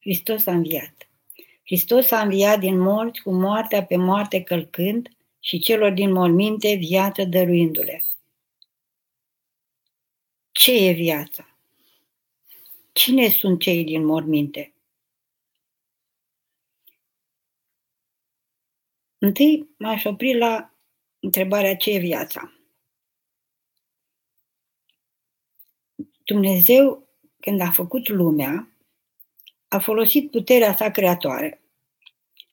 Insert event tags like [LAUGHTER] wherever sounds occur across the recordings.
Hristos a înviat. Hristos a înviat din morți cu moartea pe moarte călcând și celor din morminte viață dăruindu-le. Ce e viața? Cine sunt cei din morminte? Întâi m-aș opri la întrebarea ce e viața. Dumnezeu, când a făcut lumea, a folosit puterea sa creatoare,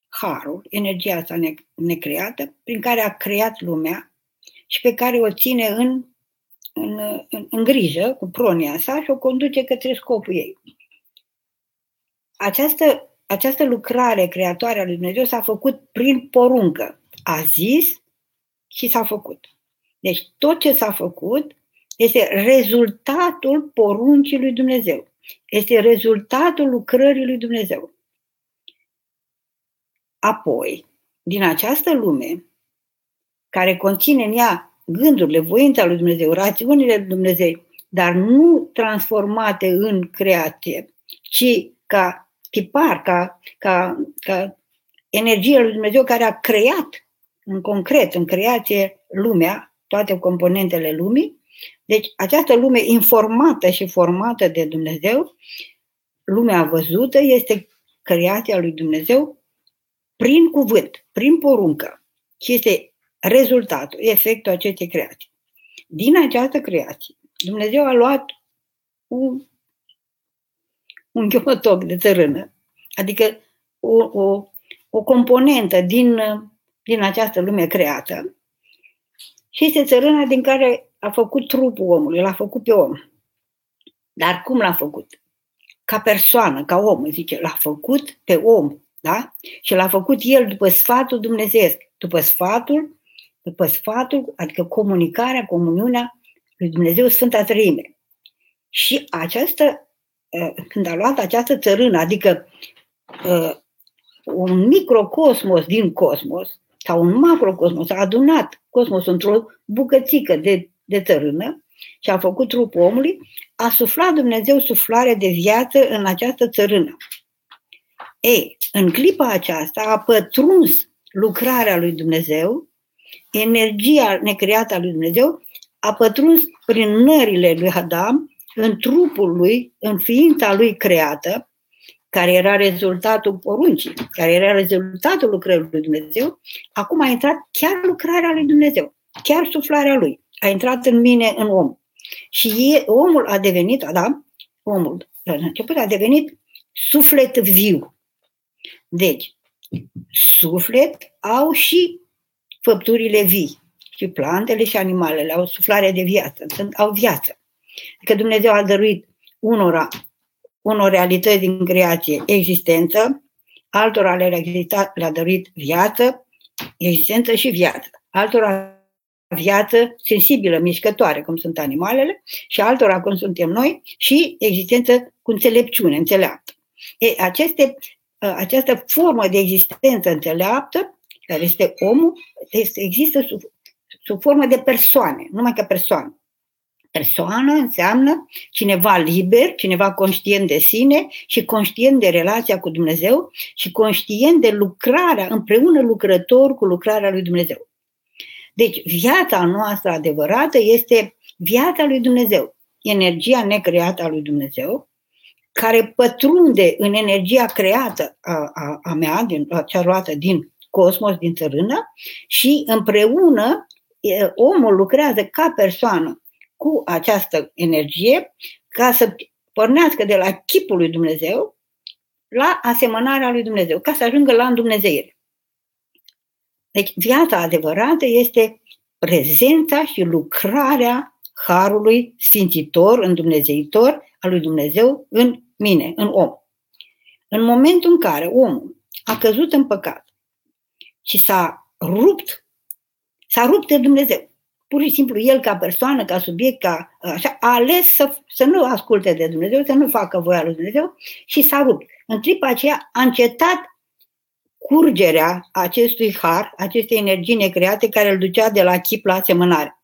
harul, energia sa necreată, prin care a creat lumea și pe care o ține în, în, în, în grijă cu pronia sa și o conduce către scopul ei. Această, această lucrare creatoare a lui Dumnezeu s-a făcut prin poruncă. A zis și s-a făcut. Deci tot ce s-a făcut este rezultatul poruncii lui Dumnezeu. Este rezultatul lucrării lui Dumnezeu. Apoi, din această lume, care conține în ea gândurile, voința lui Dumnezeu, rațiunile lui Dumnezeu, dar nu transformate în creație, ci ca tipar, ca, ca, ca energia lui Dumnezeu care a creat în concret, în creație, lumea, toate componentele lumii. Deci, această lume informată și formată de Dumnezeu, lumea văzută, este creația lui Dumnezeu prin cuvânt, prin poruncă. Și este rezultatul, efectul acestei creații. Din această creație, Dumnezeu a luat un, un gheotoc de țărână, adică o, o, o componentă din din această lume creată și este țărâna din care a făcut trupul omului, l-a făcut pe om. Dar cum l-a făcut? Ca persoană, ca om, zice, l-a făcut pe om, da? Și l-a făcut el după sfatul dumnezeesc, după sfatul, după sfatul, adică comunicarea, comuniunea lui Dumnezeu Sfânta Trăime. Și această, ă, când a luat această țărână, adică ă, un microcosmos din cosmos, sau un macrocosmos, a adunat cosmosul într-o bucățică de, de țărână și a făcut trupul omului, a suflat Dumnezeu suflare de viață în această țărână. Ei, în clipa aceasta a pătruns lucrarea lui Dumnezeu, energia necreată a lui Dumnezeu, a pătruns prin nările lui Adam, în trupul lui, în ființa lui creată, care era rezultatul poruncii, care era rezultatul lucrării lui Dumnezeu, acum a intrat chiar lucrarea lui Dumnezeu, chiar suflarea lui. A intrat în mine, în om. Și e, omul a devenit, Adam, omul, la început a devenit suflet viu. Deci, suflet au și făpturile vii. Și plantele și animalele au suflare de viață, sunt, au viață. Adică Dumnezeu a dăruit unora unor realități din creație existență, altora le-a, le-a dăruit viață, existență și viață. Altora viață sensibilă, mișcătoare, cum sunt animalele, și altora, cum suntem noi, și existență cu înțelepciune, înțeleaptă. E, aceste, această formă de existență înțeleaptă, care este omul, este, există sub, sub formă de persoane, numai ca persoană. Persoană înseamnă cineva liber, cineva conștient de sine și conștient de relația cu Dumnezeu și conștient de lucrarea, împreună lucrător cu lucrarea lui Dumnezeu. Deci, viața noastră adevărată este viața lui Dumnezeu, energia necreată a lui Dumnezeu, care pătrunde în energia creată a, a, a mea, din, a cea luată din cosmos, din țărână, și împreună omul lucrează ca persoană cu această energie ca să pornească de la chipul lui Dumnezeu la asemănarea lui Dumnezeu, ca să ajungă la îndumnezeire. Deci viața adevărată este prezența și lucrarea Harului Sfințitor, îndumnezeitor al lui Dumnezeu în mine, în om. În momentul în care omul a căzut în păcat și s-a rupt, s-a rupt de Dumnezeu, pur și simplu el ca persoană, ca subiect, ca așa, a ales să, să nu asculte de Dumnezeu, să nu facă voia lui Dumnezeu și s-a rupt. În clipa aceea a încetat curgerea acestui har, acestei energii necreate care îl ducea de la chip la asemănare.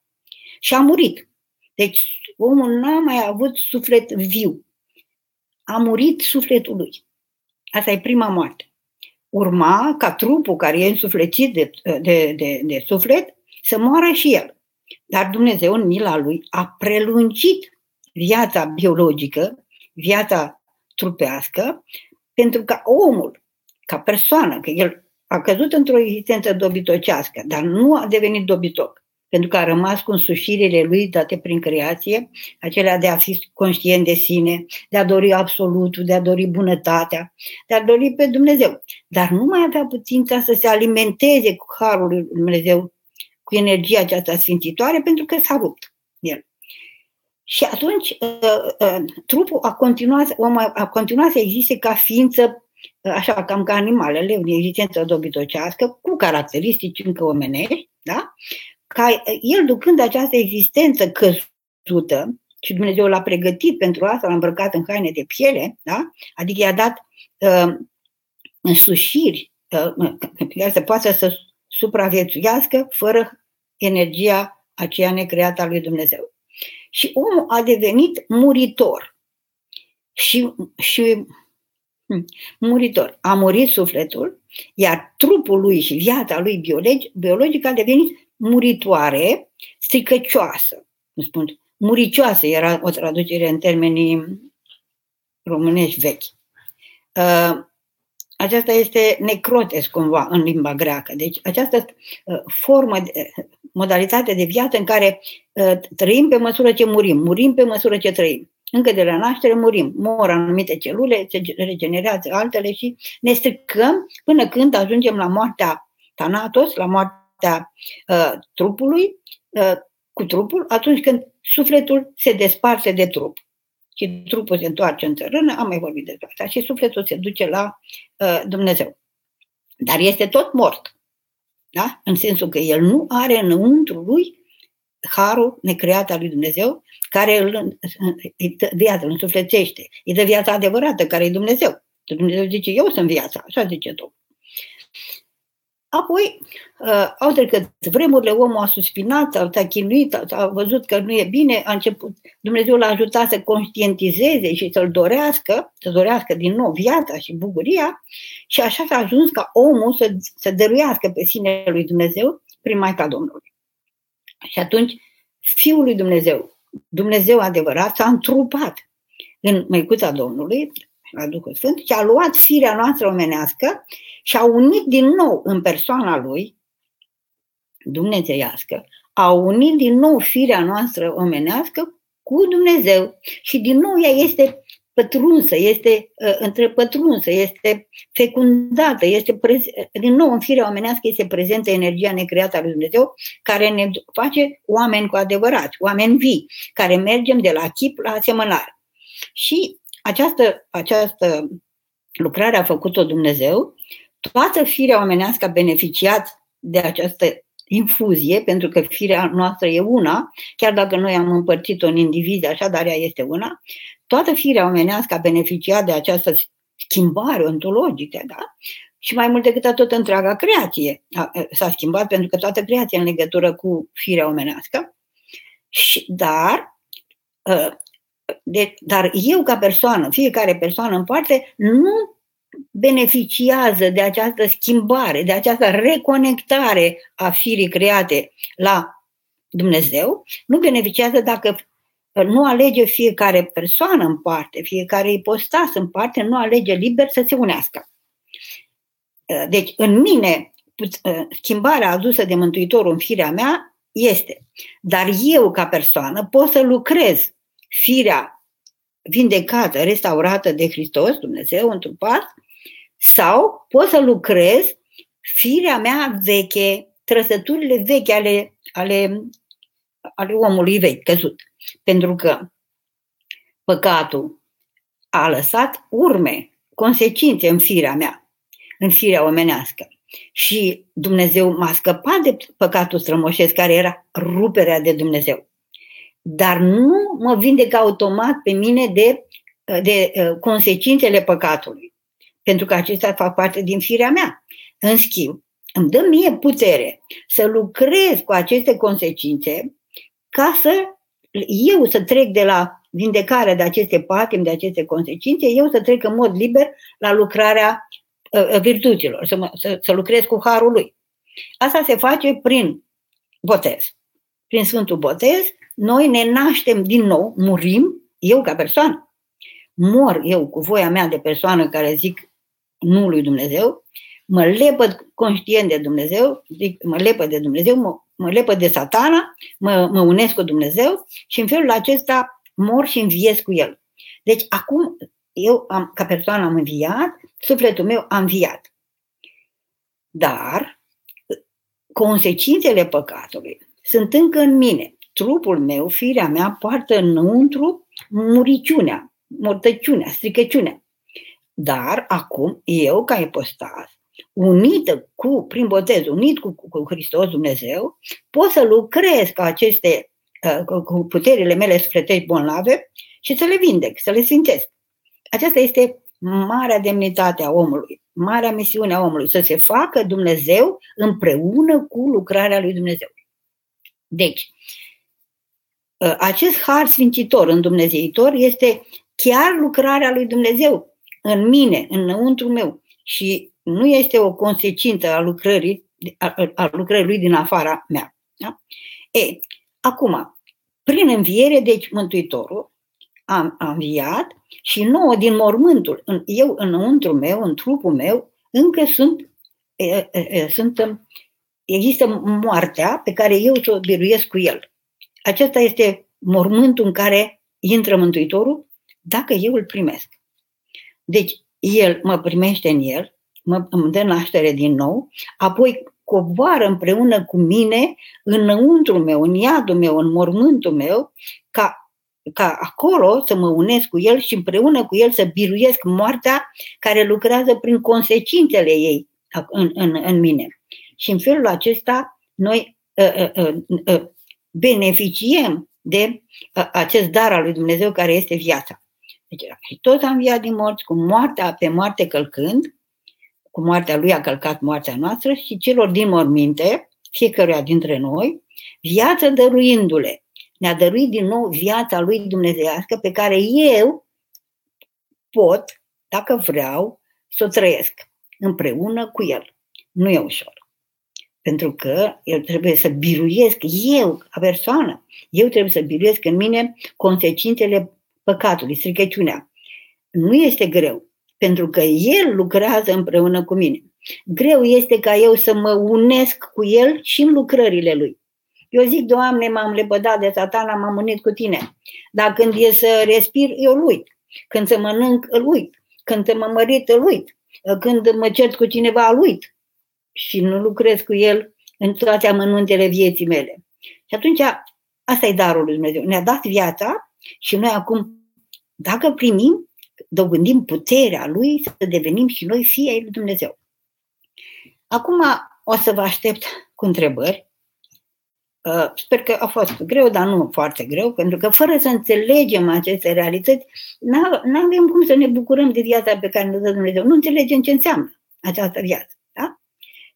Și a murit. Deci omul n-a mai avut suflet viu. A murit sufletul lui. Asta e prima moarte. Urma ca trupul care e însuflețit de, de, de, de suflet să moară și el. Dar Dumnezeu, în mila lui, a prelungit viața biologică, viața trupească, pentru ca omul, ca persoană, că el a căzut într-o existență dobitocească, dar nu a devenit dobitoc, pentru că a rămas cu însușirile lui date prin creație, acelea de a fi conștient de sine, de a dori absolutul, de a dori bunătatea, de a dori pe Dumnezeu. Dar nu mai avea putința să se alimenteze cu harul lui Dumnezeu, cu energia aceasta sfințitoare, pentru că s-a rupt el. Și atunci uh, uh, trupul a continuat, omul a continuat să existe ca ființă așa cam ca animalele, în existență dobitocească, cu caracteristici încă omenești, da? ca el ducând această existență căzută, și Dumnezeu l-a pregătit pentru asta, l-a îmbrăcat în haine de piele, da? adică i-a dat uh, însușiri, uh, să poată să supraviețuiască fără energia aceea necreată a lui Dumnezeu. Și omul a devenit muritor. Și, și Hmm. Muritor. A murit sufletul, iar trupul lui și viața lui biologic, biologică a devenit muritoare, stricăcioasă. Nu spun, muricioasă era o traducere în termenii românești vechi. Uh, aceasta este necrotes cumva în limba greacă. Deci această uh, formă, de, modalitate de viață în care uh, trăim pe măsură ce murim, murim pe măsură ce trăim. Încă de la naștere murim, mor anumite celule, se regenerează altele și ne stricăm până când ajungem la moartea Thanatos, la moartea uh, trupului, uh, cu trupul, atunci când sufletul se desparte de trup. Și trupul se întoarce în țărână, am mai vorbit despre asta, și sufletul se duce la uh, Dumnezeu. Dar este tot mort. Da? În sensul că el nu are înăuntru lui harul necreat al lui Dumnezeu, care îl, îi dă viața, îl însuflețește. Îi dă viața adevărată, care e Dumnezeu. Dumnezeu zice, eu sunt viața, așa zice tu. Apoi, uh, au trecut vremurile, omul a suspinat, s-a chinuit, a văzut că nu e bine, a început, Dumnezeu l-a ajutat să conștientizeze și să-l dorească, să dorească din nou viața și bucuria și așa s-a ajuns ca omul să, să dăruiască pe sine lui Dumnezeu prin Maica Domnului. Și atunci Fiul lui Dumnezeu, Dumnezeu adevărat, s-a întrupat în Măicuța Domnului, la Duhul Sfânt, și a luat firea noastră omenească și a unit din nou în persoana lui, dumnezeiască, a unit din nou firea noastră omenească cu Dumnezeu și din nou ea este pătrunsă, este uh, întrepătrunsă, este fecundată, este prez- din nou în firea omenească este prezentă energia necreată a lui Dumnezeu care ne face oameni cu adevărat, oameni vii, care mergem de la chip la asemănare. Și această, această lucrare a făcut-o Dumnezeu, toată firea omenească a beneficiat de această infuzie, pentru că firea noastră e una, chiar dacă noi am împărțit-o în indivizi așa, dar ea este una, toată firea omenească a beneficiat de această schimbare ontologică, da? Și mai mult decât atât, întreaga creație s-a schimbat pentru că toată creația în legătură cu firea omenească. Și, dar, de, dar eu ca persoană, fiecare persoană în parte, nu beneficiază de această schimbare, de această reconectare a firii create la Dumnezeu, nu beneficiază dacă nu alege fiecare persoană în parte, fiecare ipostas în parte, nu alege liber să se unească. Deci, în mine, schimbarea adusă de Mântuitorul în firea mea este, dar eu, ca persoană, pot să lucrez firea vindecată, restaurată de Hristos, Dumnezeu, întrupat, sau pot să lucrez firea mea veche, trăsăturile vechi ale, ale, ale omului vechi, căzut. Pentru că păcatul a lăsat urme, consecințe în firea mea, în firea omenească. Și Dumnezeu m-a scăpat de păcatul strămoșesc, care era ruperea de Dumnezeu. Dar nu mă vindecă automat pe mine de, de uh, consecințele păcatului, pentru că acestea fac parte din firea mea. În schimb, îmi dă mie putere să lucrez cu aceste consecințe ca să eu să trec de la vindecarea de aceste patim, de aceste consecințe, eu să trec în mod liber la lucrarea uh, virtuților, să, mă, să, să lucrez cu harul lui. Asta se face prin botez. Prin Sfântul Botez, noi ne naștem din nou, murim, eu ca persoană. Mor eu cu voia mea de persoană care zic nu lui Dumnezeu, mă lepăd conștient de Dumnezeu, zic, mă lepăd de Dumnezeu, mă, mă lepăd de satana, mă, mă unesc cu Dumnezeu și în felul acesta mor și înviez cu El. Deci acum eu am, ca persoană am înviat, sufletul meu a înviat. Dar consecințele păcatului sunt încă în mine. Trupul meu, firea mea, poartă înăuntru muriciunea, mortăciunea, stricăciunea. Dar acum, eu, ca ipostas, unită cu, prin botez, unit cu, cu Hristos Dumnezeu, pot să lucrez ca aceste, uh, cu puterile mele sufletești bonlave și să le vindec, să le sfințesc. Aceasta este marea demnitate a omului, marea misiune a omului, să se facă Dumnezeu împreună cu lucrarea lui Dumnezeu. Deci, ă, acest har sfințitor în Dumnezeitor este chiar lucrarea lui Dumnezeu în mine, înăuntru meu și nu este o consecință a lucrării, a, a lucrării lui din afara mea. Da? E, acum, prin înviere, deci Mântuitorul a, a înviat și nouă din mormântul, în, eu înăuntru meu, în trupul meu, încă sunt, e, e, sunt există moartea pe care eu o biruiesc cu el. Acesta este mormântul în care intră Mântuitorul dacă eu îl primesc. Deci, el mă primește în el, mă, îmi dă naștere din nou, apoi coboară împreună cu mine înăuntru meu, în iadul meu, în mormântul meu, ca, ca acolo să mă unesc cu el și împreună cu el să biruiesc moartea care lucrează prin consecințele ei în, în, în mine. Și în felul acesta noi uh, uh, uh, beneficiem de acest dar al lui Dumnezeu care este viața. Deci, și tot a înviat din morți, cu moartea pe moarte călcând, cu moartea lui a călcat moartea noastră și celor din morminte, fiecăruia dintre noi, viață dăruindu-le. Ne-a dăruit din nou viața lui dumnezeiască pe care eu pot, dacă vreau, să o trăiesc împreună cu el. Nu e ușor. Pentru că el trebuie să biruiesc, eu, ca persoană, eu trebuie să biruiesc în mine consecințele păcatului, stricăciunea. Nu este greu, pentru că el lucrează împreună cu mine. Greu este ca eu să mă unesc cu el și în lucrările lui. Eu zic, Doamne, m-am lepădat de satana, m-am unit cu tine. Dar când e să respir, eu îl uit. Când să mănânc, îl uit. Când mă mărit, îl uit. Când mă cert cu cineva, îl uit și nu lucrez cu el în toate amănuntele vieții mele. Și atunci, asta e darul lui Dumnezeu. Ne-a dat viața și noi acum, dacă primim, dobândim puterea lui să devenim și noi fii ai lui Dumnezeu. Acum o să vă aștept cu întrebări. Uh, sper că a fost greu, dar nu foarte greu, pentru că fără să înțelegem aceste realități, nu avem cum să ne bucurăm de viața pe care ne dă Dumnezeu. Nu înțelegem ce înseamnă această viață.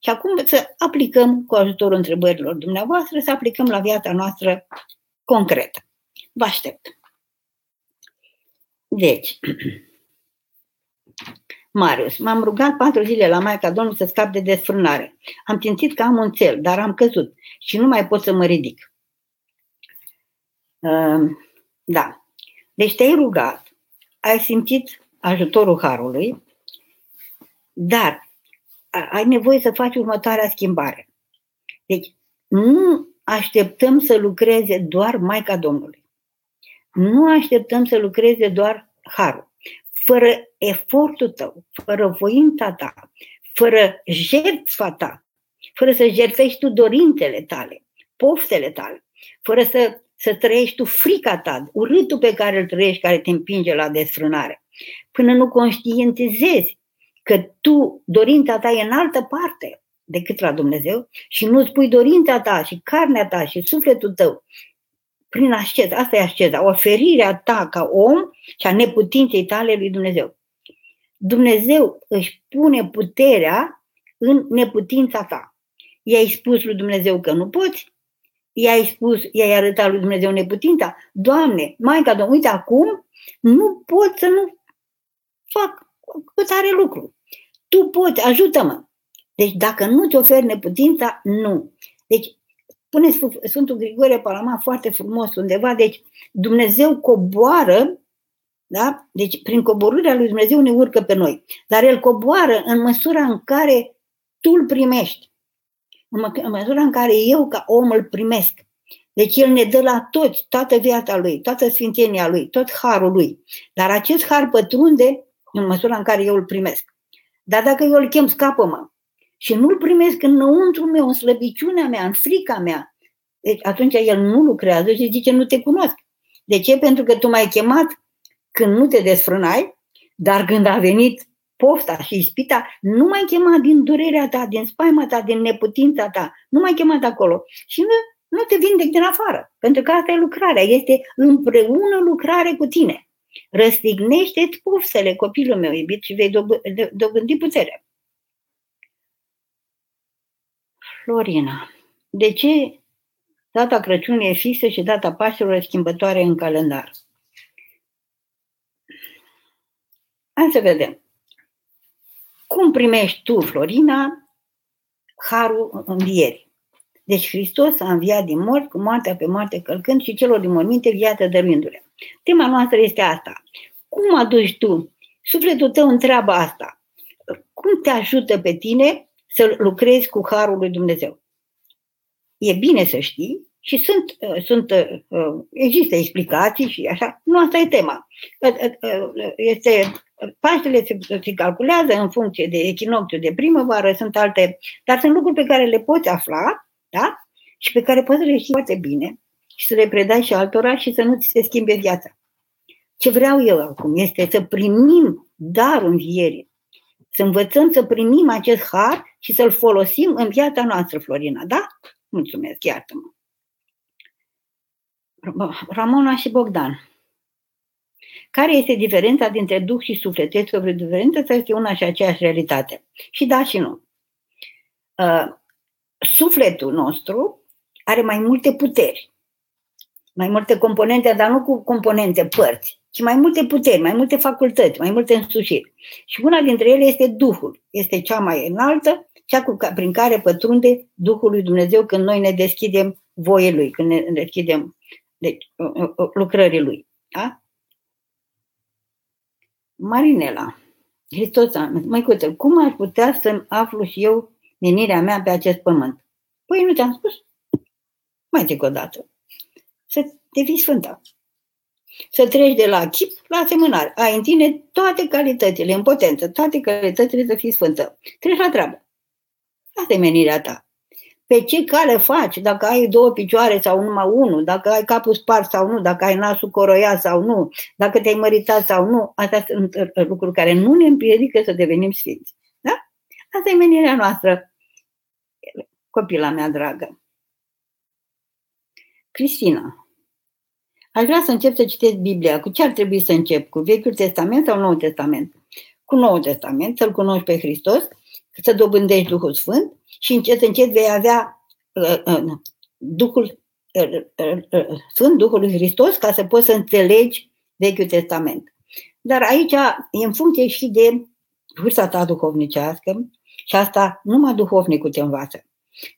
Și acum să aplicăm cu ajutorul întrebărilor dumneavoastră, să aplicăm la viața noastră concretă. Vă aștept. Deci, [CLEARS THROAT] Marius, m-am rugat patru zile la Maica Domnului să scap de desfrânare. Am simțit că am un cel, dar am căzut și nu mai pot să mă ridic. Uh, da. Deci te-ai rugat, ai simțit ajutorul Harului, dar ai nevoie să faci următoarea schimbare. Deci, nu așteptăm să lucreze doar Maica Domnului. Nu așteptăm să lucreze doar Harul. Fără efortul tău, fără voința ta, fără jertfa ta, fără să jertfești tu dorințele tale, poftele tale, fără să, să trăiești tu frica ta, urâtul pe care îl trăiești, care te împinge la desfrânare, până nu conștientizezi că tu, dorința ta e în altă parte decât la Dumnezeu și nu-ți pui dorința ta și carnea ta și sufletul tău prin asceză. Asta e asceza, oferirea ta ca om și a neputinței tale lui Dumnezeu. Dumnezeu își pune puterea în neputința ta. I-ai spus lui Dumnezeu că nu poți, i-ai spus, i-ai arătat lui Dumnezeu neputința? Doamne, Maica Domnului, uite acum nu pot să nu fac cât are lucru. Tu poți, ajută-mă. Deci dacă nu ți oferi neputința, nu. Deci spune Sfântul Grigore Palama foarte frumos undeva, deci Dumnezeu coboară, da? Deci prin coborârea lui Dumnezeu ne urcă pe noi. Dar El coboară în măsura în care tu îl primești. În măsura în care eu ca om îl primesc. Deci El ne dă la toți, toată viața Lui, toată sfințenia Lui, tot harul Lui. Dar acest har pătrunde în măsura în care eu îl primesc. Dar dacă eu îl chem, scapă-mă, și nu-l primesc înăuntru meu, în slăbiciunea mea, în frica mea, deci atunci el nu lucrează și zice, nu te cunosc. De ce? Pentru că tu m-ai chemat când nu te desfrânai, dar când a venit pofta și ispita, nu mai chema din durerea ta, din spaima ta, din neputința ta, nu mai chemat acolo. Și nu, nu te vindec din afară, pentru că asta e lucrarea, este împreună lucrare cu tine. Răstignește-ți pofsele, copilul meu iubit, și vei dobândi putere. Florina, de ce data Crăciunului e fixă și data Paștelor e schimbătoare în calendar? Hai să vedem. Cum primești tu, Florina, harul învierii? Deci Hristos a înviat din mort cu moartea pe moarte călcând și celor din morminte viață dăruindu-le. Tema noastră este asta. Cum aduci tu sufletul tău în treaba asta? Cum te ajută pe tine să lucrezi cu harul lui Dumnezeu. E bine să știi și sunt, uh, sunt, uh, există explicații și așa. Nu asta e tema. Uh, este, Paștele se, se calculează în funcție de echinocțiu de primăvară, sunt alte, dar sunt lucruri pe care le poți afla, da? Și pe care poți să le știi foarte bine și să le predai și altora și să nu ți se schimbe viața. Ce vreau eu acum este să primim darul învierii, să învățăm să primim acest har și să-l folosim în viața noastră, Florina, da? Mulțumesc, iartă-mă. Ramona și Bogdan. Care este diferența dintre Duh și suflet? Este o diferență sau este una și aceeași realitate? Și da și nu. Uh, sufletul nostru are mai multe puteri, mai multe componente, dar nu cu componente părți, ci mai multe puteri, mai multe facultăți, mai multe însușiri. Și una dintre ele este Duhul. Este cea mai înaltă cea cu, prin care pătrunde Duhul lui Dumnezeu când noi ne deschidem voie Lui, când ne deschidem deci, lucrării Lui. Da? Marinela, Hristos, măicuță, cum aș putea să aflu și eu menirea mea pe acest pământ? Păi nu ți-am spus? Mai zic o dată. Să devii sfântă. Să treci de la chip la asemănare. Ai în tine toate calitățile, în potență, toate calitățile să fii sfântă. Treci la treabă. Asta e menirea ta. Pe ce cale faci, dacă ai două picioare sau numai unul, dacă ai capul spart sau nu, dacă ai nasul coroiat sau nu, dacă te-ai măritat sau nu, astea sunt uh, uh, lucruri care nu ne împiedică să devenim sfinți. Da? Asta e menirea noastră, copila mea dragă. Cristina, aș vrea să încep să citesc Biblia. Cu ce ar trebui să încep? Cu Vechiul Testament sau Noul Testament? Cu Noul Testament, să-L cunoști pe Hristos să dobândești Duhul Sfânt și încet, încet vei avea uh, uh, Duhul uh, uh, uh, Sfânt, Duhul lui Hristos, ca să poți să înțelegi Vechiul Testament. Dar aici e în funcție și de vârsta ta duhovnicească și asta numai duhovnicul te învață.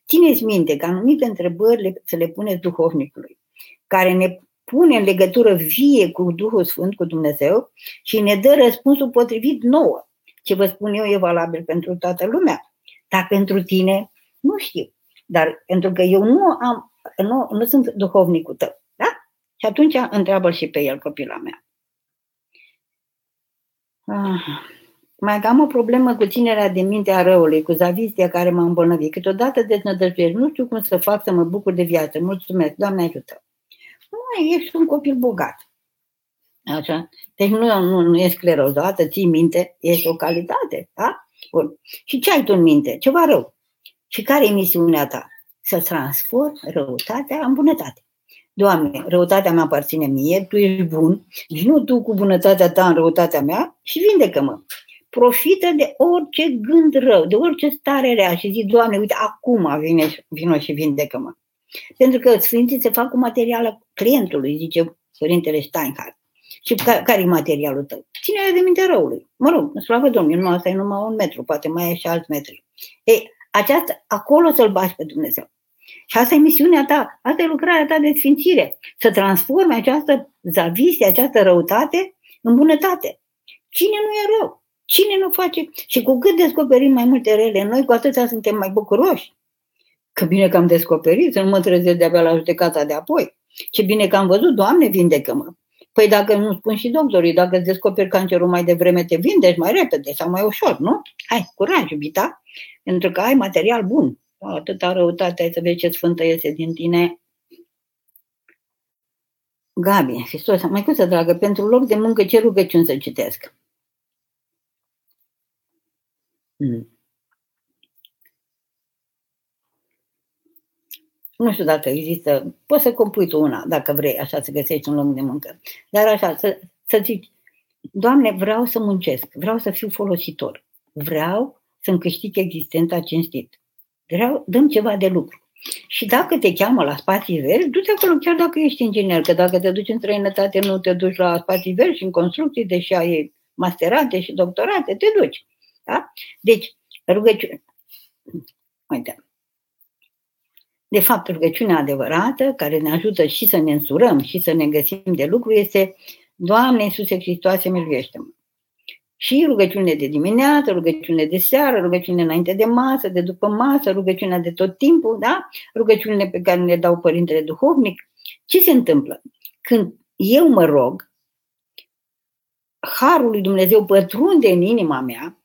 Țineți minte că anumite întrebări să le puneți duhovnicului, care ne pune în legătură vie cu Duhul Sfânt, cu Dumnezeu și ne dă răspunsul potrivit nouă. Ce vă spun eu e valabil pentru toată lumea. Dar pentru tine, nu știu. Dar pentru că eu nu am, nu, nu sunt duhovnicul tău. Da? Și atunci întreabă și pe el, copila mea. Ah. Mai am o problemă cu ținerea de minte a răului, cu zavistia care m-a îmbolnăvit. Câteodată deznădăjduiesc. Nu știu cum să fac să mă bucur de viață. Mulțumesc. Doamne ajută. Nu, ești un copil bogat. Așa? Deci nu, nu, nu e sclerozată, ții minte, este o calitate. Da? Bun. Și ce ai tu în minte? Ceva rău. Și care e misiunea ta? Să transform răutatea în bunătate. Doamne, răutatea mea aparține mie, Tu ești bun, nu Tu cu bunătatea Ta în răutatea mea și vindecă-mă. Profită de orice gând rău, de orice stare rea și zi, Doamne, uite, acum vine, vino și vindecă-mă. Pentru că sfinții se fac cu materialul clientului, zice Părintele Steinhardt. Și care e materialul tău? Ține de minte răului. Mă rog, slavă Domnului, nu asta e numai un metru, poate mai e și alți metri. Ei, aceasta, acolo să-L bași pe Dumnezeu. Și asta e misiunea ta, asta e lucrarea ta de sfințire, să transforme această zavisie, această răutate în bunătate. Cine nu e rău? Cine nu face? Și cu cât descoperim mai multe rele noi, cu atâta suntem mai bucuroși. Că bine că am descoperit, să nu mă trezesc de-abia la judecata de apoi. Ce bine că am văzut, Doamne, vindecă-mă. Păi dacă nu spun și doctorii, dacă îți descoperi cancerul mai devreme, te vindești mai repede sau mai ușor, nu? Hai, curaj, iubita, pentru că ai material bun. Atâta răutate, ai să vezi ce sfântă iese din tine. Gabi, Hristos, mai cum să dragă, pentru loc de muncă ce rugăciuni să citesc? Hmm. Nu știu dacă există, poți să compui tu una, dacă vrei, așa să găsești un loc de muncă. Dar așa, să, să zici, Doamne, vreau să muncesc, vreau să fiu folositor, vreau să-mi câștig existența cinstit, vreau, dăm ceva de lucru. Și dacă te cheamă la spații verzi, du-te acolo chiar dacă ești inginer, că dacă te duci în străinătate nu te duci la spații verzi și în construcții, deși ai masterate și doctorate, te duci. Da? Deci, rugăciune. Uite, de fapt, rugăciunea adevărată, care ne ajută și să ne însurăm și să ne găsim de lucru, este Doamne Iisuse Hristoase, miluiește-mă. Și rugăciune de dimineață, rugăciune de seară, rugăciune înainte de masă, de după masă, rugăciunea de tot timpul, da? Rugăciunile pe care le dau Părintele Duhovnic. Ce se întâmplă? Când eu mă rog, Harul lui Dumnezeu pătrunde în inima mea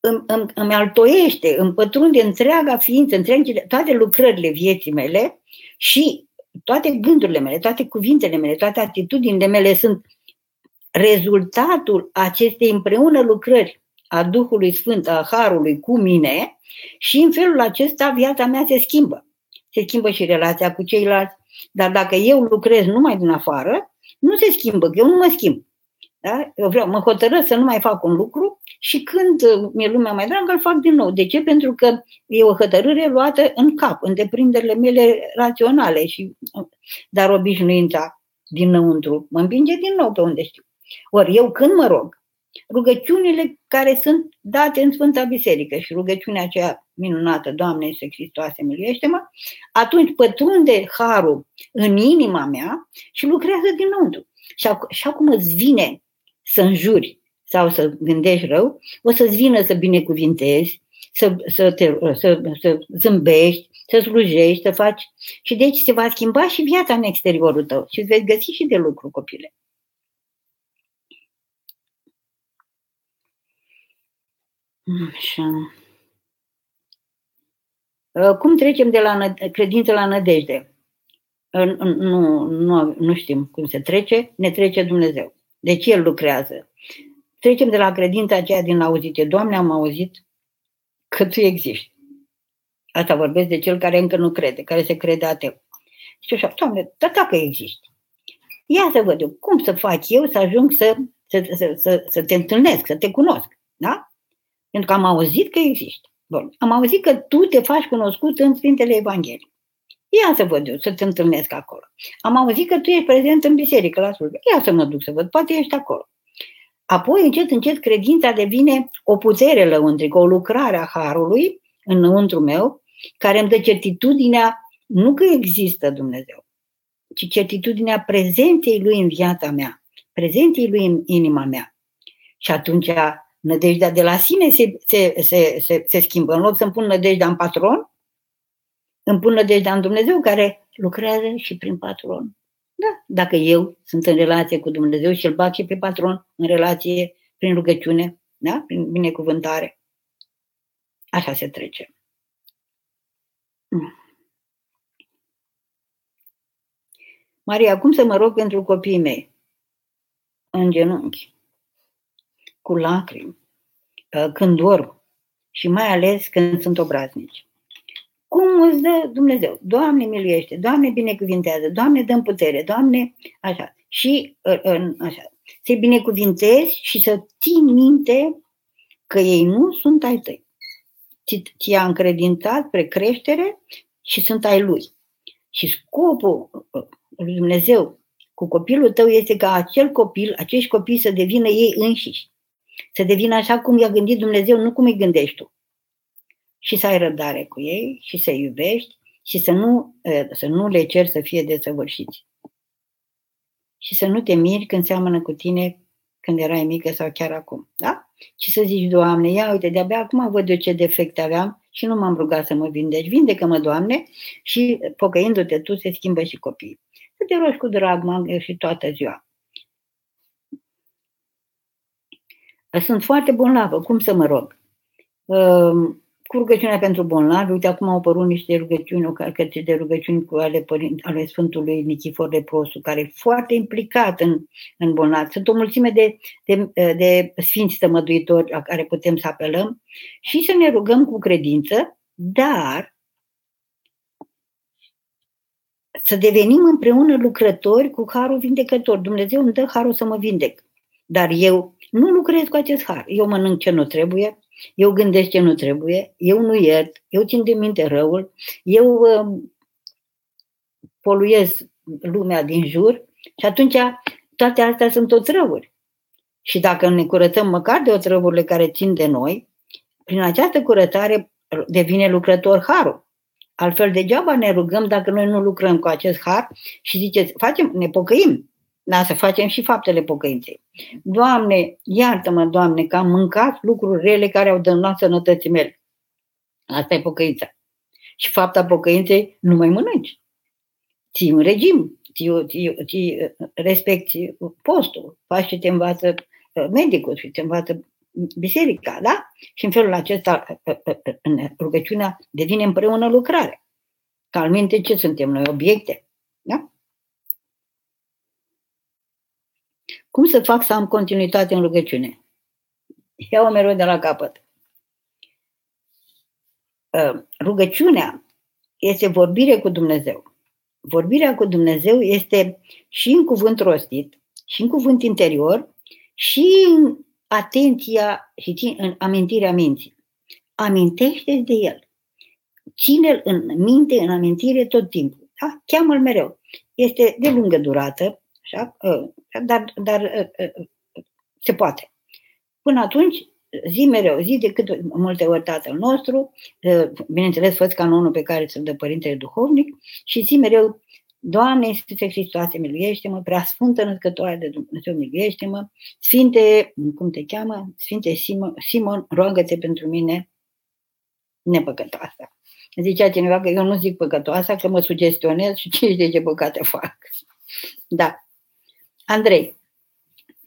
îmi, îmi, îmi altoiește, îmi pătrunde întreaga ființă, întreagile, toate lucrările vieții mele și toate gândurile mele, toate cuvintele mele, toate atitudinile mele sunt rezultatul acestei împreună lucrări a Duhului Sfânt, a Harului cu mine și în felul acesta viața mea se schimbă. Se schimbă și relația cu ceilalți, dar dacă eu lucrez numai din afară, nu se schimbă, că eu nu mă schimb. Da? Eu vreau, mă hotărăsc să nu mai fac un lucru și când uh, mi-e lumea mai dragă, îl fac din nou. De ce? Pentru că e o hotărâre luată în cap, în deprinderile mele raționale, și, uh, dar obișnuința dinăuntru mă împinge din nou pe unde știu. Ori eu când mă rog, rugăciunile care sunt date în Sfânta Biserică și rugăciunea aceea minunată, Doamne Iisuse Hristoase, miluiește-mă, atunci pătrunde harul în inima mea și lucrează dinăuntru. Și, ac- și acum îți vine să înjuri sau să gândești rău, o să-ți vină să binecuvintezi, să, să, te, să, să zâmbești, să slujești, să faci. Și deci se va schimba și viața în exteriorul tău și îți veți găsi și de lucru, copile. Așa. Cum trecem de la credință la nădejde? Nu, nu, nu știm cum se trece, ne trece Dumnezeu. Deci El lucrează. Trecem de la credința aceea din auzite. Doamne, am auzit că Tu existi. Asta vorbesc de cel care încă nu crede, care se crede ateu. Și așa, Doamne, dar dacă existi, ia să văd eu, cum să fac eu să ajung să, să, să, să, să te întâlnesc, să te cunosc. Da? Pentru că am auzit că existi. Bun. Am auzit că tu te faci cunoscut în Sfintele Evanghelii. Ia să văd eu, să te întâlnesc acolo. Am auzit că tu ești prezent în biserică la slujbă. Ia să mă duc să văd, poate ești acolo. Apoi, încet, încet, credința devine o putere lăuntrică, o lucrare a Harului înăuntru meu, care îmi dă certitudinea nu că există Dumnezeu, ci certitudinea prezenței Lui în viața mea, prezenței Lui în inima mea. Și atunci nădejdea de la sine se, se, se, se, se schimbă. În loc să-mi pun nădejdea în patron, îmi pun nădejdea în Dumnezeu care lucrează și prin patron. Da, dacă eu sunt în relație cu Dumnezeu și îl bag și pe patron în relație prin rugăciune, da? prin binecuvântare. Așa se trece. Maria, cum să mă rog pentru copiii mei? În genunchi, cu lacrimi, când dorm și mai ales când sunt obraznici. Cum îți dă Dumnezeu? Doamne miluiește, Doamne binecuvintează, Doamne dă putere, Doamne așa. Și ă, așa. Să-i binecuvintezi și să ții minte că ei nu sunt ai tăi. Ți-a încredințat spre creștere și sunt ai lui. Și scopul uh, lui Dumnezeu cu copilul tău este ca acel copil, acești copii să devină ei înșiși. Să devină așa cum i-a gândit Dumnezeu, nu cum îi gândești tu. Și să ai răbdare cu ei și să iubești și să nu, uh, să nu le ceri să fie desăvârșiți. Și să nu te miri când seamănă cu tine când erai mică sau chiar acum. Da? Și să zici, Doamne, ia uite, de-abia acum văd eu ce defecte aveam și nu m-am rugat să mă vindeci. Vindecă-mă, Doamne, și pocăindu-te tu se schimbă și copiii. Să te rogi cu drag, mă și toată ziua. Sunt foarte bolnavă, cum să mă rog? Cu rugăciunea pentru bolnavi, uite acum au apărut niște rugăciuni, o carte de rugăciuni cu ale, părin, ale Sfântului Nichifor de Prosu, care e foarte implicat în, în bolnavi. Sunt o mulțime de, de, de sfinți tămăduitori la care putem să apelăm și să ne rugăm cu credință, dar să devenim împreună lucrători cu harul vindecător. Dumnezeu îmi dă harul să mă vindec. Dar eu nu lucrez cu acest har. Eu mănânc ce nu trebuie, eu gândesc ce nu trebuie, eu nu iert, eu țin de minte răul, eu uh, poluez lumea din jur și atunci toate astea sunt tot răuri. Și dacă ne curățăm măcar de otrăvurile care țin de noi, prin această curățare devine lucrător harul. Altfel degeaba ne rugăm dacă noi nu lucrăm cu acest har și ziceți, facem, ne pocăim, da, să facem și faptele pocăinței. Doamne, iartă-mă, Doamne, că am mâncat lucruri rele care au dăunat sănătății mele. Asta e pocăința. Și fapta pocăinței, nu mai mănânci. Ții un regim, ții, ții, ții, respecti postul, faci ce te învață uh, medicul și te învață biserica, da? Și în felul acesta, uh, uh, în rugăciunea devine împreună lucrare. Ca al minte, ce suntem noi? Obiecte. Da? Cum să fac să am continuitate în rugăciune? Iau mereu de la capăt. Ă, rugăciunea este vorbire cu Dumnezeu. Vorbirea cu Dumnezeu este și în cuvânt rostit, și în cuvânt interior, și în atenția și în amintirea minții. Amintește de el. Ține-l în minte, în amintire tot timpul. Da? Cheamă-l mereu. Este de lungă durată, așa? Ă, dar, dar ă, ă, se poate. Până atunci, zi mereu, zi de cât multe ori Tatăl nostru, bineînțeles, fă canonul pe care ți-l dă Părintele Duhovnic și zi mereu, Doamne Iisuse Hristoase, miluiește-mă, prea sfântă născătoare de Dumnezeu, miluiește-mă, Sfinte, cum te cheamă? Sfinte Simon, Simon roagă-te pentru mine nepăcătoasă. Zicea cineva că eu nu zic păcătoasa, că mă sugestionez și ce de ce păcate fac. Da. Andrei,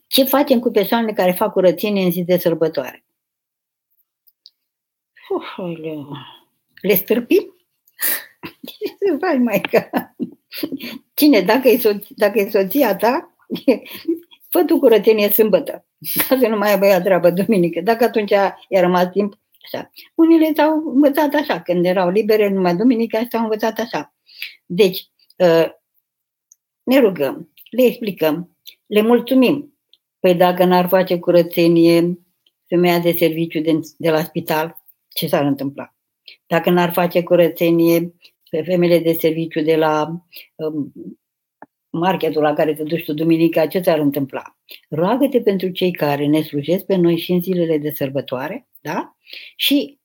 ce facem cu persoanele care fac curățenie în zi de sărbătoare? Uf, le stârpim? Ce să faci, maică? Cine, dacă e, soț- dacă e soția ta, [LAUGHS] fă tu curățenie sâmbătă, ca să nu mai aibă treabă duminică. Dacă atunci a rămas timp, așa. Unele s-au învățat așa, când erau libere numai duminica, s-au învățat așa. Deci, ă, ne rugăm, le explicăm, le mulțumim. Păi dacă n-ar face curățenie femeia de serviciu de, de la spital, ce s-ar întâmpla? Dacă n-ar face curățenie pe femeile de serviciu de la um, marketul la care te duci tu duminica, ce ți-ar întâmpla? Roagă-te pentru cei care ne slujesc pe noi și în zilele de sărbătoare, da? Și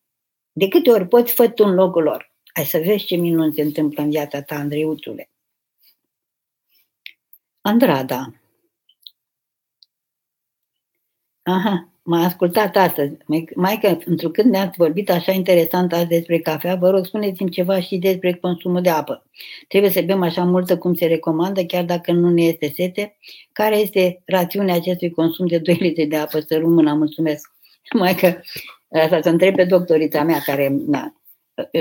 de câte ori poți fă tu în locul lor. Ai să vezi ce minuni se întâmplă în viața ta, Andreiutule. Andrada. Aha, m-a ascultat astăzi. Maică, întrucât ne-ați vorbit așa interesant azi despre cafea, vă rog spuneți-mi ceva și despre consumul de apă. Trebuie să bem așa multă cum se recomandă, chiar dacă nu ne este sete. Care este rațiunea acestui consum de 2 litri de apă? Să rămână, mulțumesc. Maică, asta să întreb pe doctorița mea, care, na,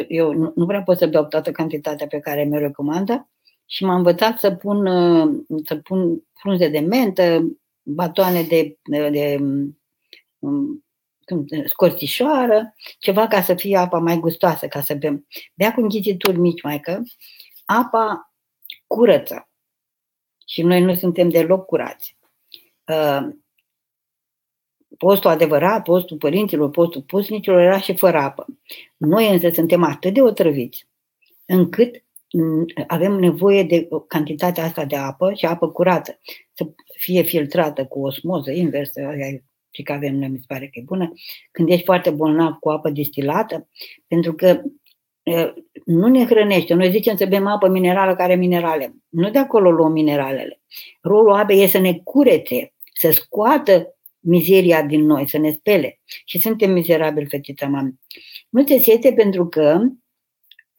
eu nu, nu prea pot să beau toată cantitatea pe care mi-o recomandă, și m-a învățat să pun, uh, să pun frunze de mentă, batoane de, de, de um, scorțișoară, ceva ca să fie apa mai gustoasă, ca să bem. Bea cu înghitituri mici, mai că apa curăță. Și noi nu suntem deloc curați. Uh, postul adevărat, postul părinților, postul pusnicilor era și fără apă. Noi însă suntem atât de otrăviți încât avem nevoie de cantitatea asta de apă și apă curată, să fie filtrată cu osmoză inversă, și că avem noi, mi se pare că e bună, când ești foarte bolnav cu apă distilată, pentru că nu ne hrănește. Noi zicem să bem apă minerală care minerale. Nu de acolo luăm mineralele. Rolul apei e să ne curețe, să scoată mizeria din noi, să ne spele. Și suntem mizerabili, fetița mami. Nu te siete pentru că,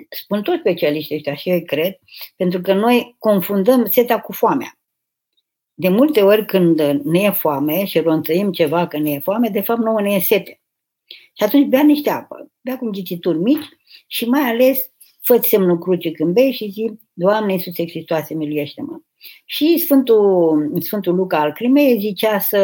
spun toți specialiștii ăștia și eu cred, pentru că noi confundăm setea cu foamea. De multe ori când ne e foame și ronțăim ceva că ne e foame, de fapt nouă ne e sete. Și atunci bea niște apă, bea cu ghicituri mici și mai ales fă semnul cruce când bei și zi, Doamne Iisuse Hristoase, miluiește-mă. Și Sfântul, Sfântul Luca al Crimei zicea să,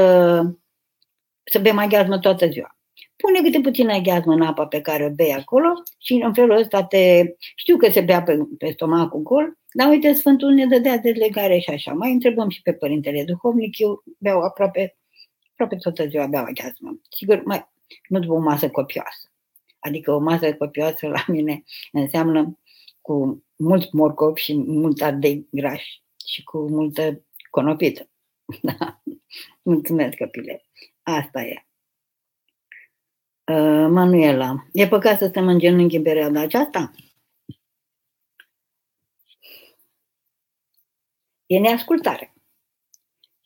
să bem aghiazmă toată ziua. Pune câte puțin aghiazmă în apa pe care o bei acolo și în felul ăsta te... Știu că se bea pe, pe stomacul gol, dar uite, Sfântul ne dădea dezlegare și așa. Mai întrebăm și pe Părintele Duhovnic, eu beau aproape, aproape toată ziua beau aghiazmă. Sigur, mai, nu după o masă copioasă. Adică o masă copioasă la mine înseamnă cu mult morcov și mult ardei grași și cu multă conopită. [LAUGHS] Da. Mulțumesc, copile. Asta e. Uh, Manuela, e păcat să stăm în genunchi în perioada aceasta? E neascultare.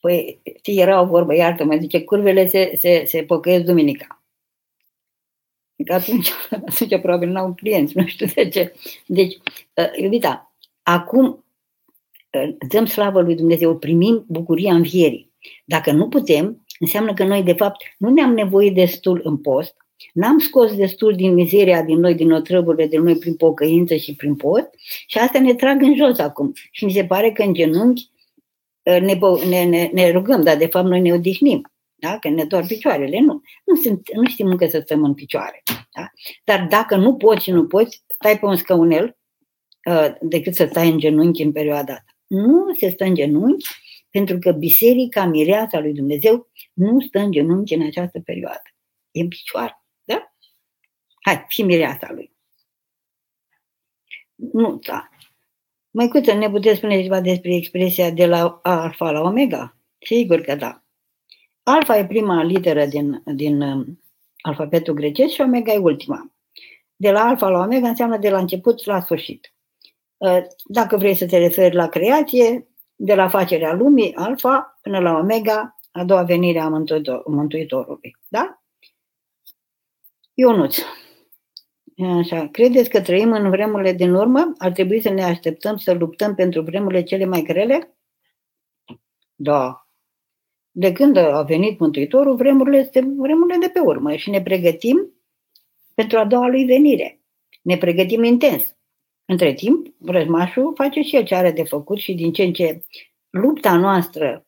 Păi, știi, era o vorbă, iartă-mă, zice, curvele se, se, se pocăiesc duminica. Că atunci, [LAUGHS] atunci probabil n-au clienți, nu știu de ce. Deci, uh, iubita, acum uh, dăm slavă lui Dumnezeu, primim bucuria învierii. Dacă nu putem, înseamnă că noi, de fapt, nu ne-am nevoie destul în post, N-am scos destul din mizeria din noi, din otrăburile din noi prin pocăință și prin post și asta ne trag în jos acum. Și mi se pare că în genunchi uh, ne, ne, ne, ne rugăm, dar de fapt noi ne odihnim. Da? Că ne doar picioarele. Nu. Nu, sunt, nu știm încă să stăm în picioare. Da? Dar dacă nu poți și nu poți, stai pe un scăunel uh, decât să stai în genunchi în perioada asta. Nu se stă în genunchi pentru că biserica, mireasa lui Dumnezeu, nu stă în genunchi în această perioadă. E în picioare. Da? Hai, și mireasa lui. Nu, da. Mai câte ne puteți spune ceva despre expresia de la alfa la omega? Sigur că da. Alfa e prima literă din, din um, alfabetul grecesc și omega e ultima. De la alfa la omega înseamnă de la început la sfârșit. Uh, dacă vrei să te referi la creație, de la facerea lumii, alfa, până la omega, a doua venire a Mântuitorului. Da? Ionuț. Așa, credeți că trăim în vremurile din urmă? Ar trebui să ne așteptăm să luptăm pentru vremurile cele mai grele? Da, de când a venit Mântuitorul, vremurile este vremurile de pe urmă și ne pregătim pentru a doua lui venire. Ne pregătim intens. Între timp, răzmașul face și el ce are de făcut și din ce în ce lupta noastră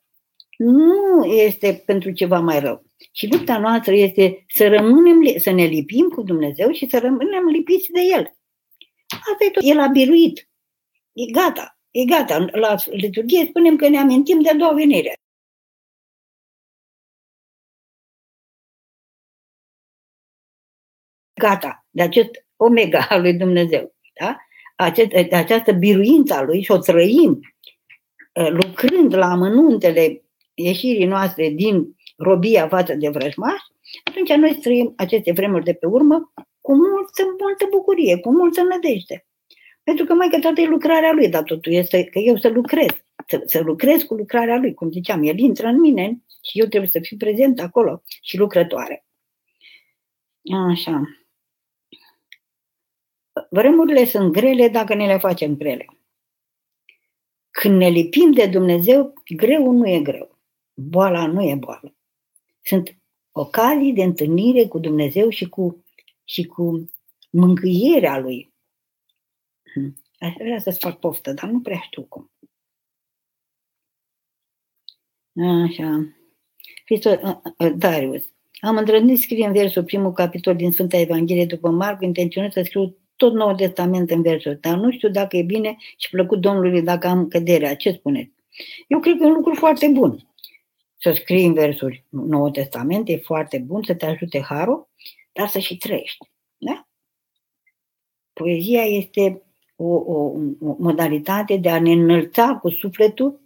nu este pentru ceva mai rău. Și lupta noastră este să rămânem, să ne lipim cu Dumnezeu și să rămânem lipiți de El. Asta e tot. El a biruit. E gata. E gata. La liturghie spunem că ne amintim de a doua venire. gata, de acest omega al lui Dumnezeu. Da? Acest, de această biruință a lui și o trăim ă, lucrând la amănuntele ieșirii noastre din robia față de vrăjmaș, atunci noi trăim aceste vremuri de pe urmă cu multă, multă bucurie, cu multă nădejde. Pentru că mai că toată e lucrarea lui, dar totul este că eu să lucrez, să, să lucrez cu lucrarea lui, cum ziceam, el intră în mine și eu trebuie să fiu prezent acolo și lucrătoare. Așa. Vremurile sunt grele dacă ne le facem grele. Când ne lipim de Dumnezeu, greu nu e greu. Boala nu e boală. Sunt ocazii de întâlnire cu Dumnezeu și cu, și cu mângâierea Lui. Hm. Aș vrea să-ți fac poftă, dar nu prea știu cum. Așa. Hristos, Darius. Am îndrăznit scrie în versul primul capitol din Sfânta Evanghelie după Marcu, intenționez să scriu tot Noul Testament în versul dar nu știu dacă e bine și plăcut Domnului dacă am căderea. Ce spuneți? Eu cred că e un lucru foarte bun. Să scrii în versuri Noul Testament e foarte bun, să te ajute harul, dar să și trăiești. Da? Poezia este o, o, o modalitate de a ne înălța cu sufletul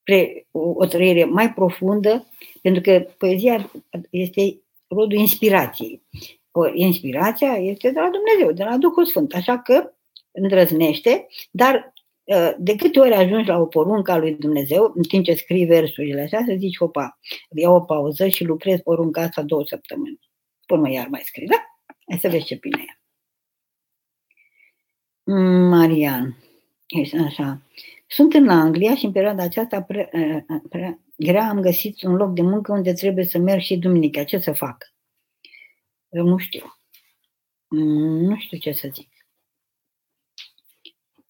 spre o, o trăire mai profundă, pentru că poezia este rodul inspirației. O, inspirația este de la Dumnezeu, de la Duhul Sfânt, așa că îndrăznește, dar ă, de câte ori ajungi la o poruncă a lui Dumnezeu, în timp ce scrii versurile astea, să zici, opa, iau o pauză și lucrez porunca asta două săptămâni. Până iar mai scrii, da? Hai să vezi ce bine e. Marian, este așa. Sunt în Anglia și în perioada aceasta prea, prea grea am găsit un loc de muncă unde trebuie să merg și duminica. Ce să fac? Eu nu știu. Nu știu ce să zic.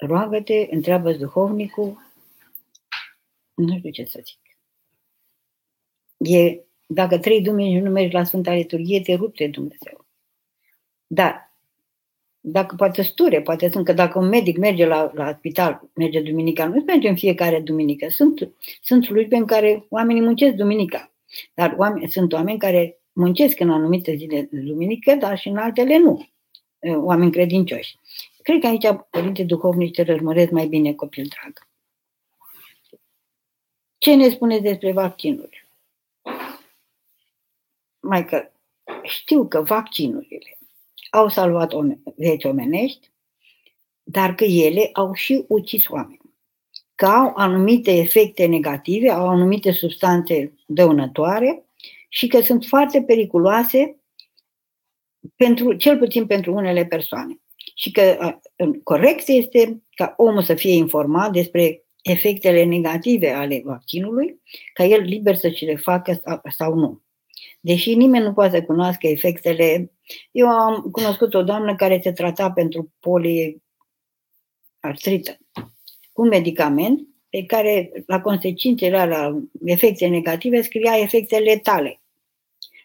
Roagă-te, întreabă duhovnicul. Nu știu ce să zic. E, dacă trei duminici nu mergi la Sfânta Liturghie, te rupte Dumnezeu. Dar dacă poate sture, poate sunt că dacă un medic merge la, la spital, merge duminica, nu merge în fiecare duminică. Sunt, sunt slujbe în care oamenii muncesc duminica. Dar oameni, sunt oameni care muncesc în anumite zile de duminică, dar și în altele nu. Oameni credincioși. Cred că aici părinte duhovnici te rămăresc mai bine, copil drag. Ce ne spuneți despre vaccinuri? Mai că știu că vaccinurile au salvat vieți omenești, dar că ele au și ucis oameni. Că au anumite efecte negative, au anumite substanțe dăunătoare și că sunt foarte periculoase pentru, cel puțin pentru unele persoane. Și că corect este ca omul să fie informat despre efectele negative ale vaccinului, ca el liber să și le facă sau nu. Deși nimeni nu poate să cunoască efectele. Eu am cunoscut o doamnă care se trata pentru poliartrită cu un medicament pe care la consecințele la efecte negative scria efecte letale.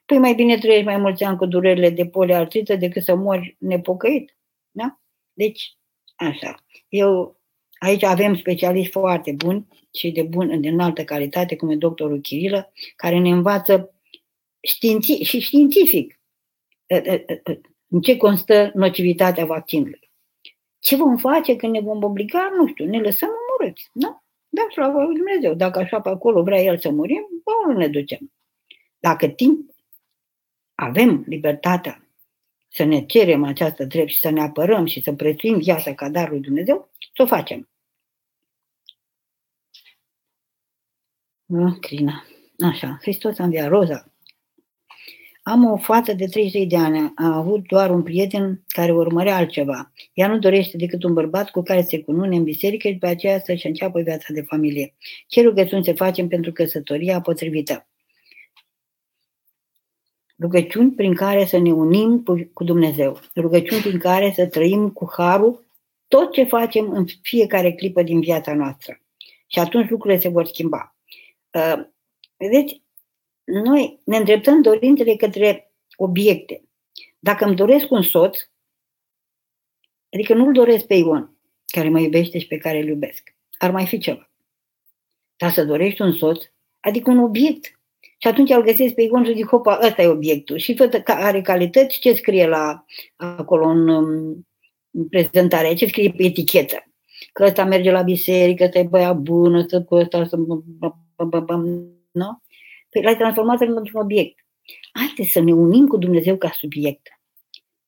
Păi mai bine trăiești mai mulți ani cu durerile de poliartrită decât să mori nepocăit. Da? Deci, așa. Eu, aici avem specialiști foarte buni și de, bun, de înaltă calitate, cum e doctorul Chirilă, care ne învață științi- și științific în ce constă nocivitatea vaccinului. Ce vom face când ne vom obliga? Nu știu, ne lăsăm omorâți. Nu? Da, slavă lui Dumnezeu. Dacă așa pe acolo vrea El să murim, nu ne ducem. Dacă timp avem libertatea să ne cerem această drept și să ne apărăm și să prețuim viața ca darul lui Dumnezeu, să o facem. Nu, Crina. Așa, Hristos a înviat Roza. Am o fată de 30 de ani, a avut doar un prieten care urmărea altceva. Ea nu dorește decât un bărbat cu care se cunune în biserică și după aceea să-și înceapă viața de familie. Ce rugăciuni se facem pentru căsătoria potrivită? Rugăciuni prin care să ne unim cu Dumnezeu. Rugăciuni prin care să trăim cu harul tot ce facem în fiecare clipă din viața noastră. Și atunci lucrurile se vor schimba. Uh, vedeți, noi ne îndreptăm dorințele către obiecte. Dacă îmi doresc un soț, adică nu-l doresc pe Ion, care mă iubește și pe care îl iubesc. Ar mai fi ceva. Dar să dorești un soț, adică un obiect. Și atunci îl găsesc pe Ion și zic, hopa, ăsta e obiectul. Și tot are calități, ce scrie la acolo în, în prezentare, ce scrie pe etichetă. Că ăsta merge la biserică, ăsta e băiat bun, ăsta cu ăsta, nu? Păi l-ai transformat într-un obiect. Haideți să ne unim cu Dumnezeu ca subiect.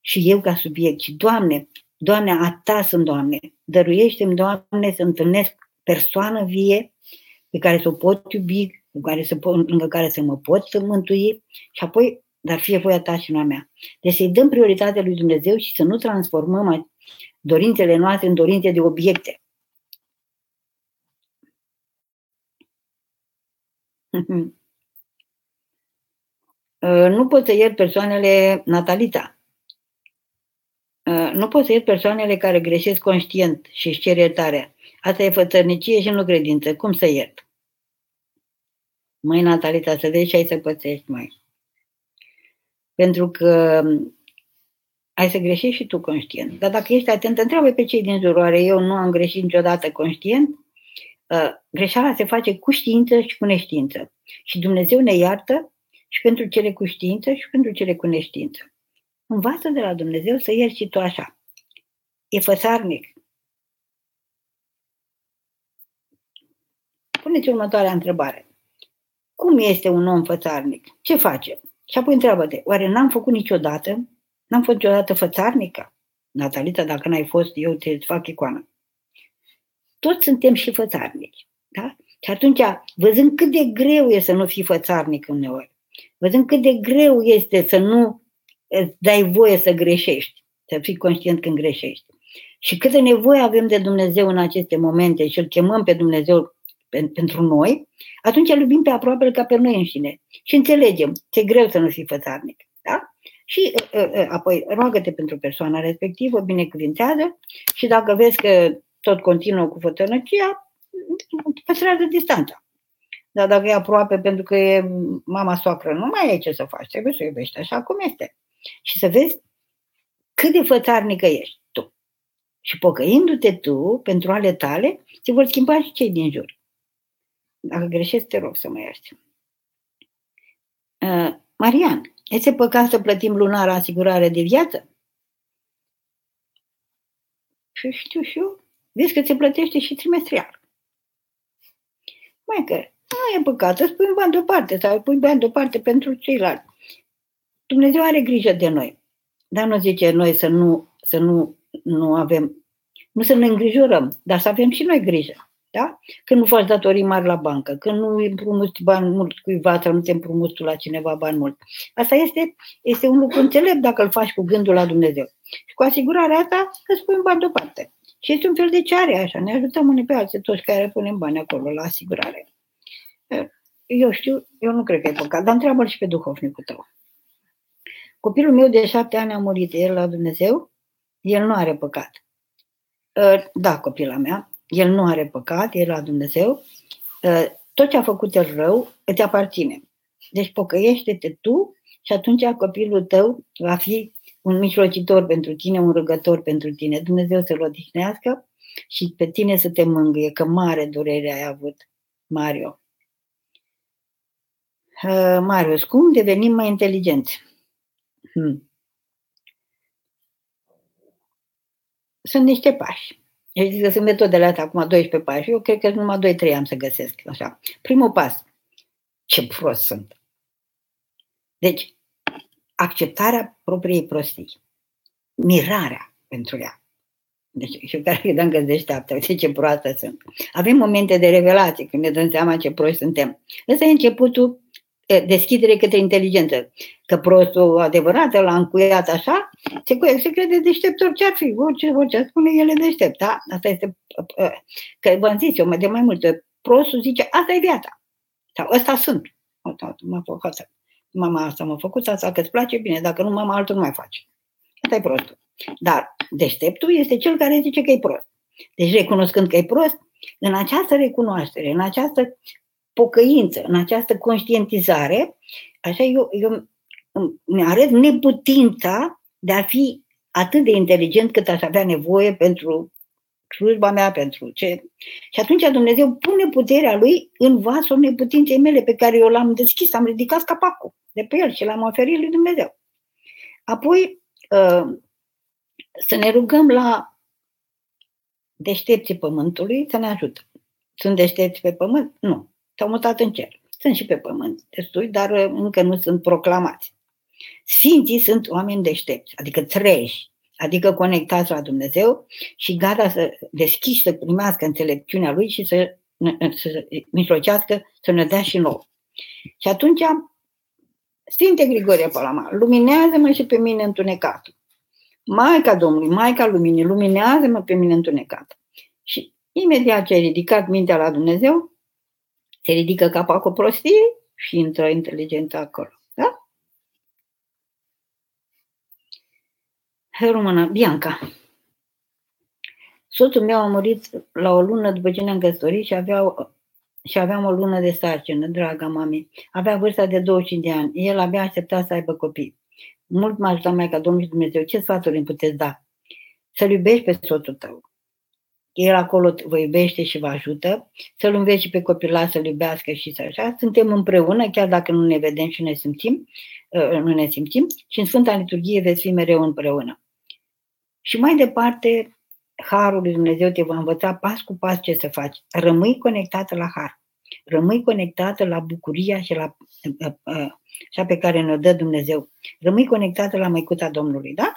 Și eu ca subiect. Și, Doamne, Doamne, a Ta sunt, Doamne. Dăruiește-mi, Doamne, să întâlnesc persoană vie pe care să o pot iubi, cu care să pot, lângă care să mă pot să mântui și apoi, dar fie voia ta și nu a mea. Deci să-i dăm prioritatea lui Dumnezeu și să nu transformăm dorințele noastre în dorințe de obiecte. Uh, [LAUGHS] nu pot să iert persoanele natalita. Uh, nu pot să iert persoanele care greșesc conștient și își cer iertare. Asta e fățărnicie și nu credință. Cum să iert? mai Natalita, să vezi ce ai să pățești, mai. Pentru că ai să greșești și tu conștient. Dar dacă ești atent, întreabă pe cei din jurul oare eu nu am greșit niciodată conștient? Uh, greșeala se face cu știință și cu neștiință. Și Dumnezeu ne iartă și pentru cele cu știință și pentru cele cu neștiință. Învață de la Dumnezeu să ierți și tu așa. E făsarnic. Puneți următoarea întrebare. Cum este un om fățarnic? Ce face? Și apoi întreabă-te, oare n-am făcut niciodată? N-am fost niciodată fățarnică? Natalita, dacă n-ai fost, eu te fac icoană. Toți suntem și fățarnici. Da? Și atunci, văzând cât de greu e să nu fii fățarnic uneori, văzând cât de greu este să nu îți dai voie să greșești, să fii conștient când greșești, și câtă nevoie avem de Dumnezeu în aceste momente și îl chemăm pe Dumnezeu pentru noi, atunci îl iubim pe aproape ca pe noi înșine și înțelegem ce e greu să nu fii fățarnic. Da? Și uh, uh, apoi roagă-te pentru persoana respectivă, binecuvintează și dacă vezi că tot continuă cu fătănăcia, păstrează distanța. Dar dacă e aproape pentru că e mama soacră, nu mai ai ce să faci, trebuie să iubești așa cum este. Și să vezi cât de fățarnică ești tu. Și pocăindu-te tu pentru ale tale, se vor schimba și cei din jur. Dacă greșesc, te rog să mă ierți. Uh, Marian, este păcat să plătim lunar asigurare de viață? Și știu și eu. Vezi că se plătește și trimestrial. Mai că nu e păcat, îți pui bani deoparte sau îi pui bani deoparte pentru ceilalți. Dumnezeu are grijă de noi. Dar nu zice noi să nu, să nu, nu avem, nu să ne îngrijorăm, dar să avem și noi grijă. Da? Când nu faci datorii mari la bancă, când nu împrumuți bani mult cuiva sau nu te împrumuți la cineva bani mult. Asta este, este un lucru înțelept dacă îl faci cu gândul la Dumnezeu. Și cu asigurarea asta îți pui bani deoparte. Și este un fel de ceare așa, ne ajutăm unii pe alții, toți care punem bani acolo la asigurare. Eu știu, eu nu cred că e păcat, dar întreabă și pe duhovnicul tău. Copilul meu de șapte ani a murit, el la Dumnezeu, el nu are păcat. Da, copila mea, el nu are păcat, el la Dumnezeu. Tot ce a făcut el rău îți aparține. Deci pocăiește-te tu și atunci copilul tău va fi un mijlocitor pentru tine, un rugător pentru tine. Dumnezeu să-l odihnească și pe tine să te mângâie, că mare durere ai avut, Mario. Uh, Marius, cum devenim mai inteligenți? Hmm. Sunt niște pași. Eu zic că sunt metodele astea, acum 12 pași. Eu cred că numai 2-3 am să găsesc. Așa. Primul pas. Ce prost sunt. Deci, acceptarea propriei prostii. Mirarea pentru ea. Deci, și care credeam că deșteaptă, uite ce proastă sunt. Avem momente de revelație când ne dăm seama ce proști suntem. Ăsta e începutul deschidere către inteligență. Că prostul adevărat, l-a încuiat așa, se, se crede deștept orice ar fi, orice, orice spune, el e deștept. Da? Asta este, că v-am zis eu de mai multe, prostul zice, asta e viața. Sau ăsta sunt. M-a făcut, mama asta m-a făcut, asta că îți place, bine, dacă nu, mama altul nu mai face. Asta e prostul. Dar deșteptul este cel care zice că e prost. Deci recunoscând că e prost, în această recunoaștere, în această pocăință, în această conștientizare, așa eu, eu îmi arăt neputința de a fi atât de inteligent cât aș avea nevoie pentru slujba mea, pentru ce. Și atunci Dumnezeu pune puterea Lui în vasul neputinței mele pe care eu l-am deschis, am ridicat capacul de pe el și l-am oferit lui Dumnezeu. Apoi uh, să ne rugăm la deștepții pământului să ne ajută. Sunt deștepți pe pământ? Nu s-au mutat în cer. Sunt și pe pământ destui, dar uh, încă nu sunt proclamați. Sfinții sunt oameni deștepți, adică treji, adică conectați la Dumnezeu și gata să deschiși, să primească înțelepciunea Lui și să, să mijlocească, să ne dea și nou. Și atunci, Sfinte Grigorie Palama, luminează-mă și pe mine întunecat. Maica Domnului, Maica Luminii, luminează-mă pe mine întunecat. Și imediat ce ai ridicat mintea la Dumnezeu, se ridică capacul prostiei și intră inteligența acolo. Da? Română, Bianca. Soțul meu a murit la o lună după ce ne-am căsătorit și, avea, și aveam o lună de sarcină, draga mami. Avea vârsta de 25 de ani. El abia aștepta să aibă copii. Mult m-a ajutat mai ca Domnul și Dumnezeu. Ce sfaturi îmi puteți da? Să-l iubești pe soțul tău. El acolo vă iubește și vă ajută, să-l înveți pe copilul să-l iubească și să așa. Suntem împreună, chiar dacă nu ne vedem și ne simțim, uh, nu ne simțim, și în Sfânta Liturghie veți fi mereu împreună. Și mai departe, Harul lui Dumnezeu te va învăța pas cu pas ce să faci. Rămâi conectată la Har. Rămâi conectată la bucuria și la cea pe care ne-o dă Dumnezeu. Rămâi conectată la Măicuța Domnului, da?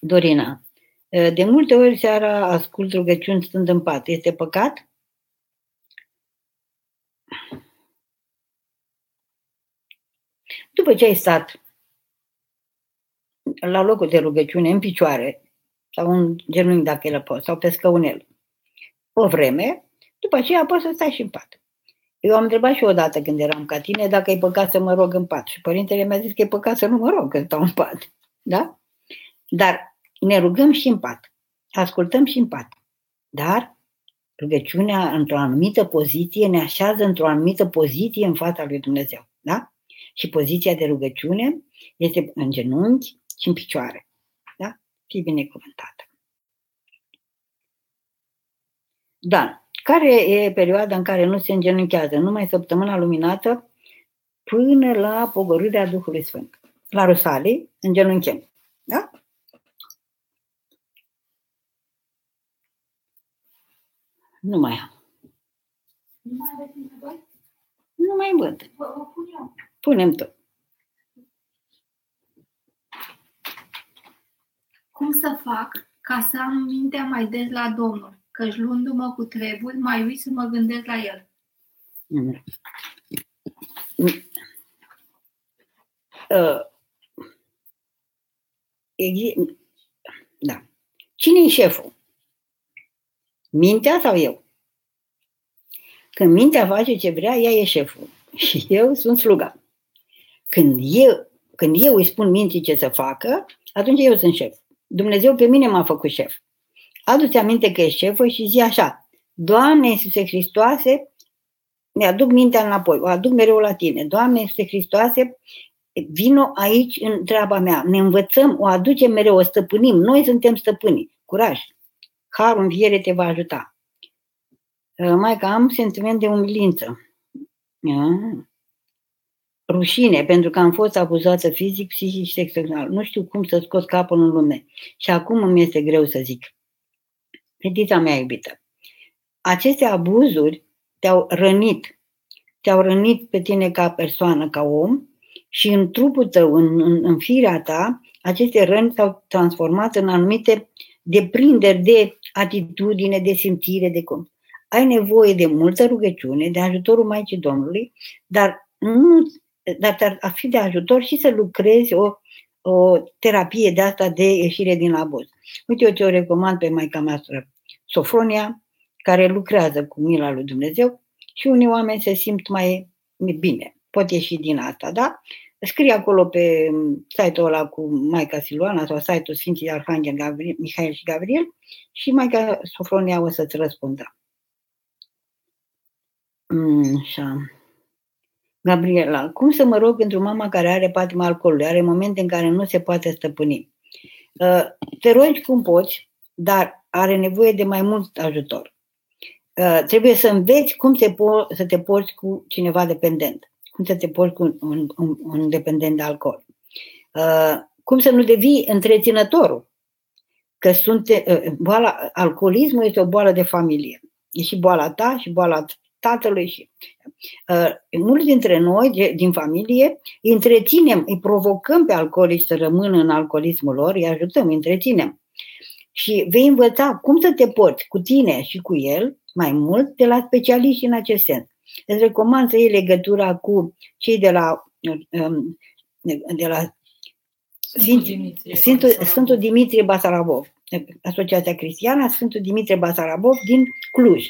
Dorina, de multe ori seara ascult rugăciuni stând în pat. Este păcat? După ce ai stat la locul de rugăciune în picioare sau în genunchi dacă el poate, sau pe scăunel, o vreme, după aceea poți să stai și în pat. Eu am întrebat și odată când eram ca tine dacă e păcat să mă rog în pat. Și părintele mi-a zis că e păcat să nu mă rog când stau în pat. Da? Dar ne rugăm și în pat. Ascultăm și în pat. Dar rugăciunea într-o anumită poziție ne așează într-o anumită poziție în fața lui Dumnezeu. Da? Și poziția de rugăciune este în genunchi și în picioare. Da? Fii binecuvântată. Da. Care e perioada în care nu se îngenunchează? Numai săptămâna luminată până la pogorârea Duhului Sfânt. La Rusalii îngenunchem. Da? Nu mai am. Nu mai aveți întrebări? Nu mai văd. Vă, vă pun eu. Punem tot. Cum să fac ca să am mintea mai des la Domnul? Căci luându-mă cu treburi, mai uit să mă gândesc la El. Mm. Uh, exi- da. Cine e șeful? Mintea sau eu? Când mintea face ce vrea, ea e șeful. [LAUGHS] Și eu sunt sluga. Când eu, când eu îi spun minții ce să facă, atunci eu sunt șef. Dumnezeu pe mine m-a făcut șef. Adu-ți aminte că e șefă și zi așa, Doamne Iisuse Hristoase, mi-aduc mintea înapoi, o aduc mereu la tine. Doamne Iisuse Hristoase, vino aici în treaba mea, ne învățăm, o aducem mereu, o stăpânim, noi suntem stăpânii. Curaj! Harul înviere te va ajuta. Mai că am sentiment de umilință. Rușine, pentru că am fost abuzată fizic, psihic și sexual. Nu știu cum să scot capul în lume. Și acum îmi este greu să zic. Fetița mea iubită, aceste abuzuri te-au rănit. Te-au rănit pe tine ca persoană, ca om și în trupul tău, în, în, în firea ta, aceste răni s-au transformat în anumite deprinderi de atitudine, de simțire, de cum. Ai nevoie de multă rugăciune, de ajutorul Maicii Domnului, dar nu dar ar fi de ajutor și să lucrezi o, o terapie de asta de ieșire din abuz. Uite, eu te-o recomand pe Maica noastră Sofronia, care lucrează cu mila lui Dumnezeu și unii oameni se simt mai bine. Pot ieși din asta, da? Scrie acolo pe site-ul ăla cu Maica Siluana sau site-ul Sfinții Arhanghel Gabriel, Mihail și Gabriel și Maica Sofronia o să-ți răspundă. Mm, așa. Gabriela, cum să mă rog pentru mama care are patima alcoolului? Are momente în care nu se poate stăpâni. Uh, te rogi cum poți, dar are nevoie de mai mult ajutor. Uh, trebuie să înveți cum te po- să te porți cu cineva dependent, cum să te porți cu un, un, un, un dependent de alcool. Uh, cum să nu devii întreținătorul. Că sunt, boala, alcoolismul este o boală de familie. E și boala ta și boala tatălui și uh, mulți dintre noi din familie îi întreținem, îi provocăm pe alcoolici să rămână în alcoolismul lor, îi ajutăm, îi întreținem. Și vei învăța cum să te porți cu tine și cu el mai mult de la specialiști în acest sens. Îți recomand să iei legătura cu cei de la, um, de la Sfântul Dimitrie, Sfântul, Sfântul Dimitrie Basarabov, Asociația Cristiană Sfântul Dimitrie Basarabov din Cluj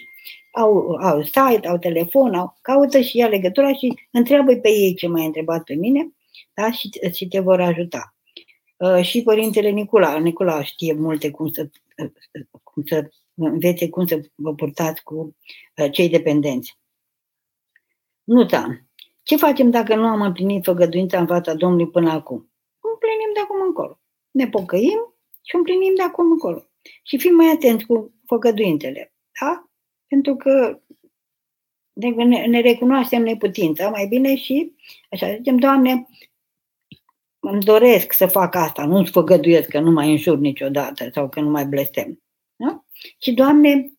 au, au site, au telefon, au, caută și ia legătura și întreabă pe ei ce m-ai întrebat pe mine da? și, și te vor ajuta. Uh, și părintele Nicula, Nicula știe multe cum să, uh, cum să învețe cum să vă purtați cu uh, cei dependenți. Nu, da. Ce facem dacă nu am împlinit făgăduința în fața Domnului până acum? Împlinim de acum încolo. Ne pocăim și împlinim de acum încolo. Și fim mai atenți cu făgăduintele. Da? pentru că ne, ne recunoaștem neputința mai bine și așa zicem, Doamne, îmi doresc să fac asta, nu-ți făgăduiesc că nu mai înjur niciodată sau că nu mai blestem. Da? Și, Doamne,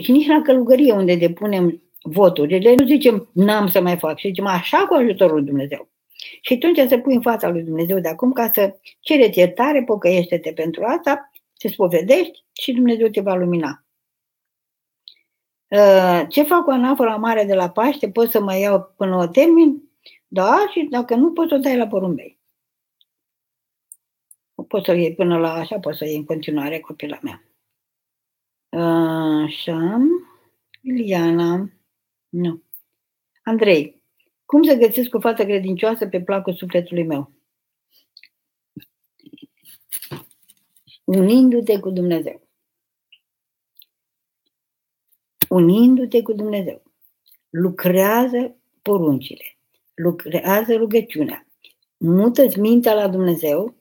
și nici la călugărie unde depunem voturile, nu zicem n-am să mai fac, și zicem așa cu ajutorul lui Dumnezeu. Și atunci să pui în fața lui Dumnezeu de acum ca să cereți iertare, pocăiește-te pentru asta, te spovedești și Dumnezeu te va lumina. Uh, ce fac cu anafora mare de la Paște? Pot să mai iau până o termin? Da, și dacă nu, poți să o dai la porumbei. Poți să o iei până la așa, poți să o iei în continuare copila mea. Uh, așa. Iliana. Nu. Andrei, cum să găsesc o fată credincioasă pe placul sufletului meu? Unindu-te cu Dumnezeu. Unindu-te cu Dumnezeu. Lucrează poruncile. Lucrează rugăciunea. Mută-ți mintea la Dumnezeu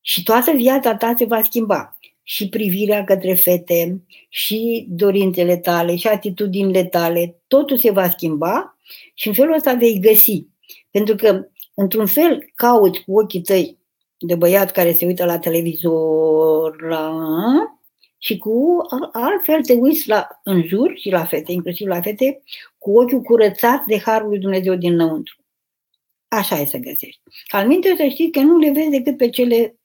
și toată viața ta se va schimba. Și privirea către fete, și dorințele tale, și atitudinile tale, totul se va schimba și în felul ăsta vei găsi. Pentru că, într-un fel, cauți cu ochii tăi de băiat care se uită la televizor, la... și cu altfel te uiți la, în jur și la fete, inclusiv la fete, cu ochiul curățat de Harul lui Dumnezeu dinăuntru. Așa e să găsești. Al minte să știi că nu le vezi decât pe cele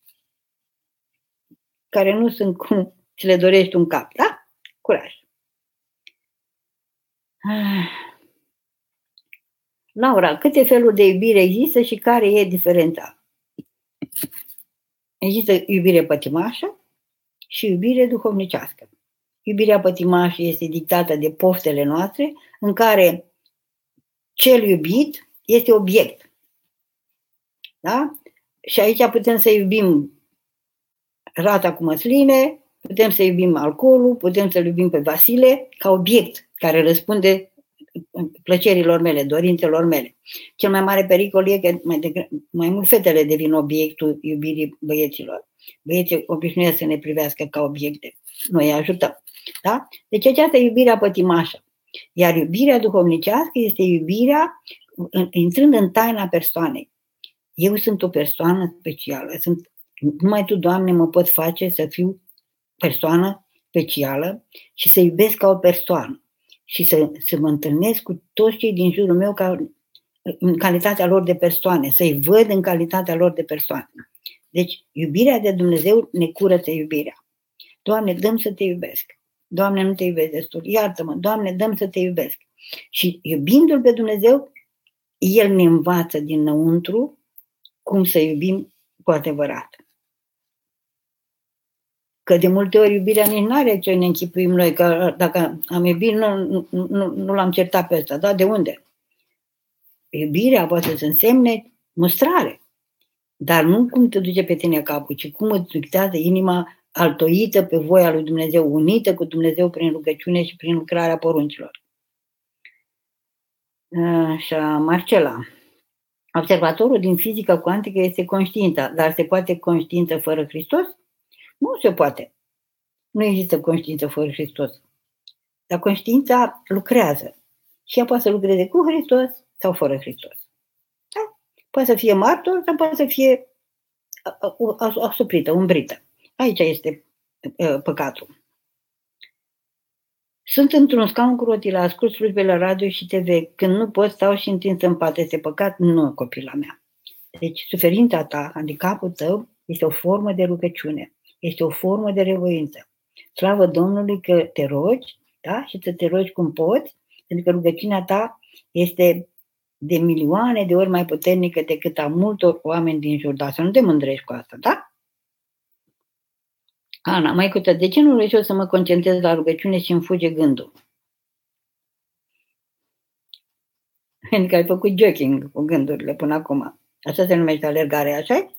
care nu sunt cum ți le dorești un cap, da? Curaj. Laura, câte feluri de iubire există și care e diferența? Există iubire pătimașă și iubire duhovnicească. Iubirea pătimașă este dictată de poftele noastre, în care cel iubit este obiect. Da? Și aici putem să iubim rata cu măsline, putem să iubim alcoolul, putem să-l iubim pe Vasile ca obiect care răspunde plăcerilor mele, dorințelor mele. Cel mai mare pericol e că mai, de, mai mult fetele devin obiectul iubirii băieților. Băieții obișnuiesc să ne privească ca obiecte. Noi îi ajutăm. Da? Deci aceasta e iubirea pătimașă. Iar iubirea duhovnicească este iubirea intrând în taina persoanei. Eu sunt o persoană specială. Sunt, numai Tu, Doamne, mă pot face să fiu persoană specială și să iubesc ca o persoană și să, să mă întâlnesc cu toți cei din jurul meu ca, în calitatea lor de persoane, să-i văd în calitatea lor de persoane. Deci, iubirea de Dumnezeu ne curăță iubirea. Doamne, dăm să te iubesc. Doamne, nu te iubesc destul. Iartă-mă, Doamne, dăm să te iubesc. Și iubindu-L pe Dumnezeu, El ne învață dinăuntru cum să iubim cu adevărat. Că de multe ori iubirea nici nu are ce ne închipuim noi, că dacă am iubit, nu, nu, nu, nu l-am certat pe ăsta. Da? De unde? Iubirea poate să însemne mustrare. Dar nu cum te duce pe tine capul, ci cum îți dictează inima altoită pe voia lui Dumnezeu, unită cu Dumnezeu prin rugăciune și prin lucrarea poruncilor. Așa, Marcela. Observatorul din fizică cuantică este conștiința, dar se poate conștiință fără Hristos? Nu se poate. Nu există conștiință fără Hristos. Dar conștiința lucrează. Și ea poate să lucreze cu Hristos sau fără Hristos. Da? Poate să fie martor sau poate să fie asuprită, umbrită. Aici este păcatul. Sunt într-un scaun cu rotile, ascult slujbele la radio și TV. Când nu pot, stau și întins în pat. Este păcat? Nu, copila mea. Deci, suferința ta, handicapul tău, este o formă de rugăciune. Este o formă de revoință. Slavă Domnului că te rogi, da? Și să te rogi cum poți, pentru că rugăciunea ta este de milioane de ori mai puternică decât a multor oameni din jur. Dar să nu te mândrești cu asta, da? Ana, mai cută, de ce nu reuși eu să mă concentrez la rugăciune și îmi fuge gândul? Pentru că ai făcut joking cu gândurile până acum. Așa se numește alergare, așa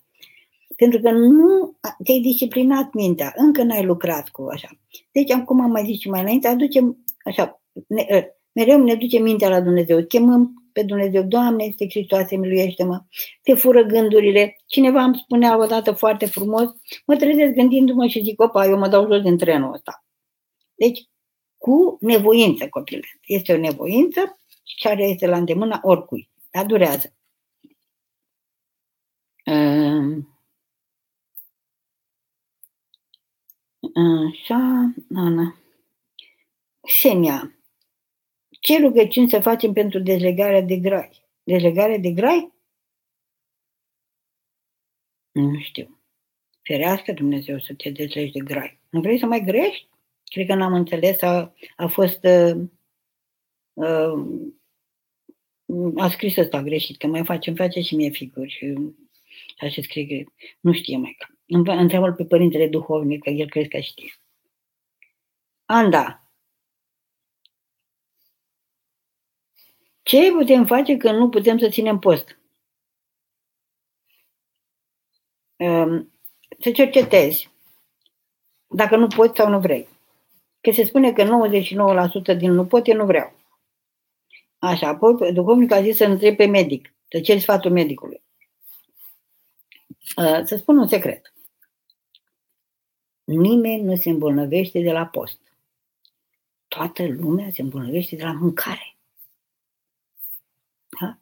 pentru că nu te-ai disciplinat mintea, încă n-ai lucrat cu așa. Deci, acum am mai zis și mai înainte, aducem așa, ne, ă, mereu ne duce mintea la Dumnezeu, chemăm pe Dumnezeu, Doamne, este Hristoase, miluiește-mă, te fură gândurile. Cineva îmi spunea odată foarte frumos, mă trezesc gândindu-mă și zic, opa, eu mă dau jos din trenul ăsta. Deci, cu nevoință, copile. Este o nevoință care este la îndemâna oricui, dar durează. Uh, Așa, Ana. Xenia, ce rugăciuni să facem pentru dezlegarea de grai? Dezlegarea de grai? Nu știu. Ferească Dumnezeu să te dezlegi de grai. Nu vrei să mai grești? Cred că n-am înțeles. A, a fost... Uh, uh, a scris ăsta greșit, că mai face, îmi face și mie figuri. Și așa scrie că nu știe mai. Întreabă pe părintele duhovnic, că el crede că știe. Anda, ce putem face când nu putem să ținem post? Ehm, să cercetezi dacă nu poți sau nu vrei. Că se spune că 99% din nu pot, eu nu vreau. Așa, apoi duhovnicul a zis să întreb pe medic, să ceri sfatul medicului. Ehm, să spun un secret. Nimeni nu se îmbolnăvește de la post. Toată lumea se îmbolnăvește de la mâncare. Da?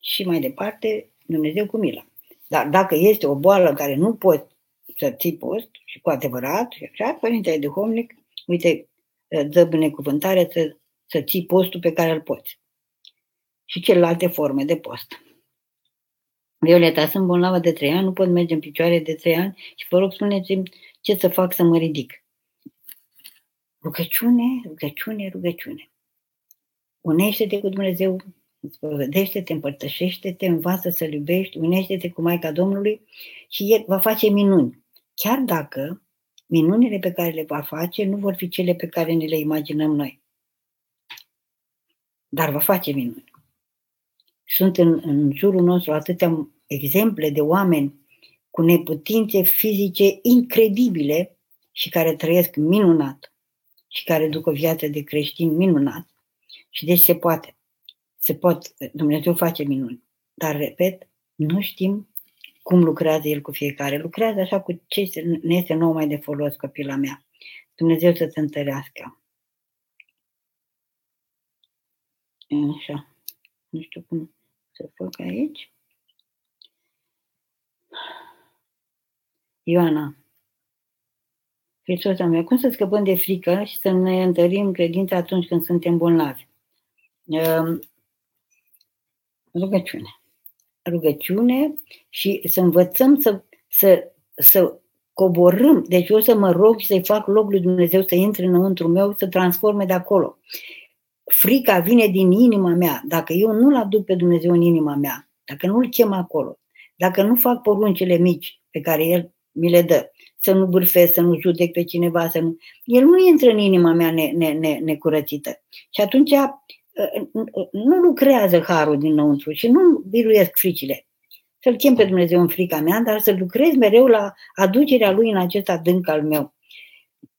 Și mai departe, Dumnezeu cu milă. Dar dacă este o boală în care nu poți să ții post și cu adevărat, și așa, Părintele Duhovnic, uite, dă binecuvântare să, să ții postul pe care îl poți. Și celelalte forme de post. Violeta, sunt bolnavă de trei ani, nu pot merge în picioare de trei ani și vă rog spuneți-mi ce să fac să mă ridic. Rugăciune, rugăciune, rugăciune. Unește-te cu Dumnezeu, spovedește-te, împărtășește-te, învață să-L iubești, unește-te cu Maica Domnului și El va face minuni. Chiar dacă minunile pe care le va face nu vor fi cele pe care ne le imaginăm noi. Dar va face minuni. Sunt în, în jurul nostru atâtea exemple de oameni cu neputințe fizice incredibile și care trăiesc minunat și care duc o viață de creștin minunat. Și deci se poate. Se pot, Dumnezeu face minuni. Dar, repet, nu știm cum lucrează El cu fiecare. Lucrează așa cu ce ne este nou mai de folos, copila mea. Dumnezeu să te întărească. Așa. Nu știu cum să fac aici. Ioana, Hristoasa mea, cum să scăpăm de frică și să ne întărim credința atunci când suntem bolnavi? Ehm, rugăciune. Rugăciune și să învățăm să, să, să coborâm. Deci eu să mă rog și să-i fac loc lui Dumnezeu să intre înăuntru meu, să transforme de acolo. Frica vine din inima mea. Dacă eu nu-L aduc pe Dumnezeu în inima mea, dacă nu-L chem acolo, dacă nu fac poruncile mici pe care El mi le dă, să nu bârfesc, să nu judec pe cineva, să nu... El nu intră în inima mea ne, ne, ne, necurățită. Și atunci nu lucrează harul dinăuntru și nu biruiesc fricile. Să-L chem pe Dumnezeu în frica mea, dar să lucrez mereu la aducerea Lui în acest adânc al meu.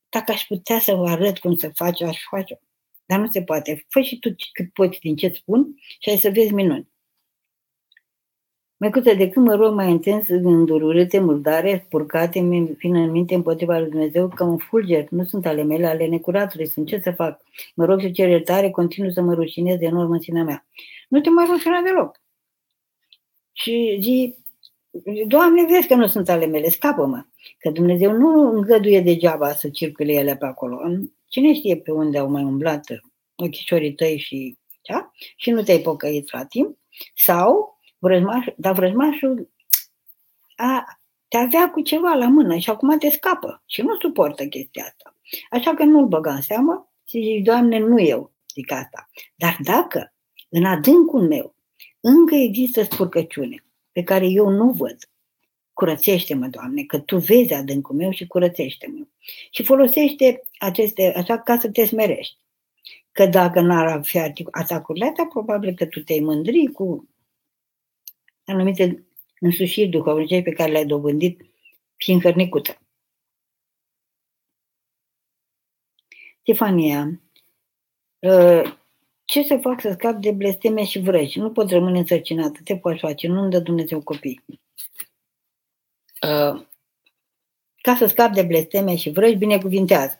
Dacă aș putea să vă arăt cum să faci, aș face. Dar nu se poate. Fă și tu cât poți din ce spun și ai să vezi minuni. Măicuță, de când mă rog mai intens gânduri urâte, murdare, spurcate, mi vin în minte împotriva lui Dumnezeu ca un fulger, nu sunt ale mele, ale necuratului, sunt ce să fac? Mă rog să cer iertare, continuu să mă rușinez de enorm în sinea mea. Nu te mai rușina deloc. Și zi, Doamne, vezi că nu sunt ale mele, scapă-mă. Că Dumnezeu nu îngăduie degeaba să circule ele pe acolo. Cine știe pe unde au mai umblat ochișorii tăi și, da? și nu te-ai pocăit la timp? Sau vrăjmaș, dar vrăjmașul a, te avea cu ceva la mână și acum te scapă și nu suportă chestia asta. Așa că nu-l băga în seamă și zici, Doamne, nu eu zic asta. Dar dacă în adâncul meu încă există spurcăciune pe care eu nu văd, curățește-mă, Doamne, că Tu vezi adâncul meu și curățește-mă. Și folosește aceste, așa ca să te smerești. Că dacă n-ar avea atacurile astea, probabil că tu te-ai mândri cu anumite însușiri duhovnice pe care le-ai dobândit fiind hărnicută. Stefania, ă, ce să fac să scap de blesteme și vrăji? Nu pot rămâne însărcinată. Te poți face, nu-mi dă Dumnezeu copii. Ă, ca să scap de blesteme și vrăji, binecuvintează.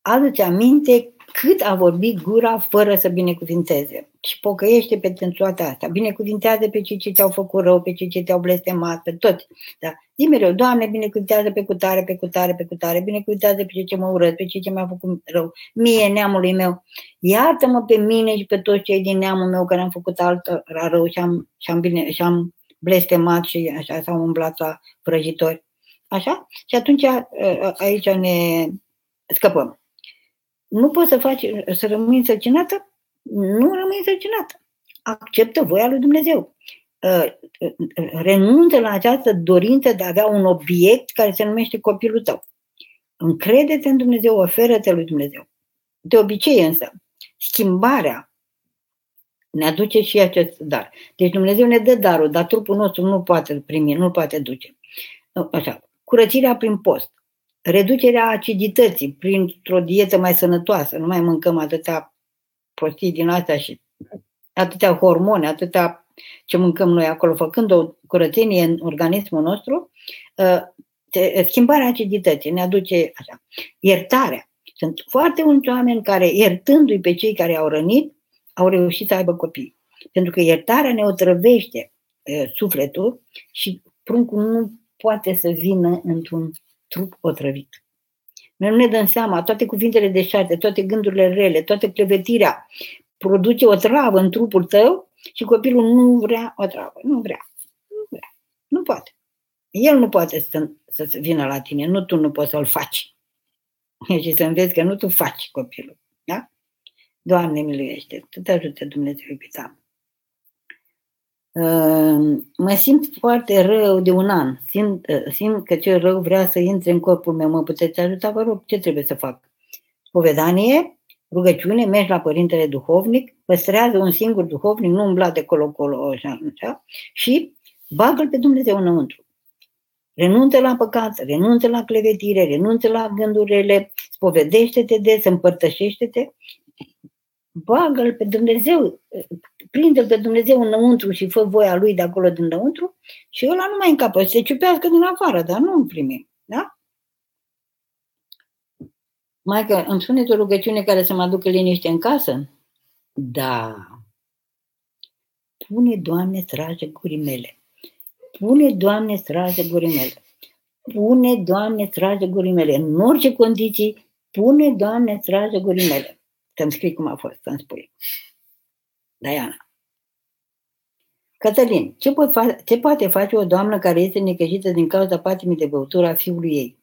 Adu-ți aminte cât a vorbit gura fără să binecuvinteze. și pocăiește pe toate astea. Binecuvintează pe cei ce ți-au făcut rău, pe cei ce te-au blestemat, pe toți. Da. Zi mereu, Doamne, binecuvintează pe cutare, pe cutare, pe cutare, binecuvintează pe cei ce mă urăsc, pe cei ce mi-au făcut rău, mie, neamului meu. Iartă-mă pe mine și pe toți cei din neamul meu care am făcut altă rău și am, și am, bine, și am blestemat și așa s-au umblat la vrăjitori. Așa? Și atunci aici ne scăpăm. Nu poți să faci, să rămâi însărcinată? Nu rămâi însărcinată. Acceptă voia lui Dumnezeu. Renunță la această dorință de a avea un obiect care se numește copilul tău. Încrede-te în Dumnezeu, oferă-te lui Dumnezeu. De obicei însă, schimbarea ne aduce și acest dar. Deci Dumnezeu ne dă darul, dar trupul nostru nu poate primi, nu poate duce. Așa. Curățirea prin post. Reducerea acidității printr-o dietă mai sănătoasă. Nu mai mâncăm atâtea prostii din astea și atâtea hormone, atâtea ce mâncăm noi acolo, făcând o curățenie în organismul nostru, ă, schimbarea acidității ne aduce așa. Iertarea. Sunt foarte mulți oameni care, iertându-i pe cei care au rănit, au reușit să aibă copii. Pentru că iertarea ne otrăvește e, sufletul și pruncul nu poate să vină într-un trup otrăvit. Noi nu ne dăm seama, toate cuvintele deșarte, toate gândurile rele, toată clevetirea produce o travă în trupul tău și copilul nu vrea o travă. Nu vrea. Nu vrea. Nu poate. El nu poate să, să vină la tine, nu tu nu poți să-l faci. [LAUGHS] Și să înveți că nu tu faci copilul. Da? Doamne miluiește, Tu te ajute Dumnezeu iubita. Ehm, mă simt foarte rău de un an. Simt, eh, simt că cel rău vrea să intre în corpul meu. Mă puteți ajuta? Vă rog, ce trebuie să fac? Povedanie, rugăciune, mergi la Părintele Duhovnic, păstrează un singur duhovnic, nu umbla de colo-colo, așa, așa, și bagă-l pe Dumnezeu înăuntru. Renunță la păcat, renunță la clevetire, renunță la gândurile, spovedește-te des, împărtășește-te bagă-l pe Dumnezeu, prinde-l pe Dumnezeu înăuntru și fă voia lui de acolo dinăuntru și ăla nu mai încapă, se ciupească din afară, dar nu în primi. Da? Mai că îmi spuneți o rugăciune care să mă aducă liniște în casă? Da. Pune, Doamne, straje gurii mele. Pune, Doamne, straje gurii mele. Pune, Doamne, straje gurii mele. În orice condiții, pune, Doamne, straje gurii mele. Să-mi scrii cum a fost, să-mi spui. Diana. Cătălin, ce, pot fa- ce poate face o doamnă care este necăjită din cauza patimii de băutură a fiului ei?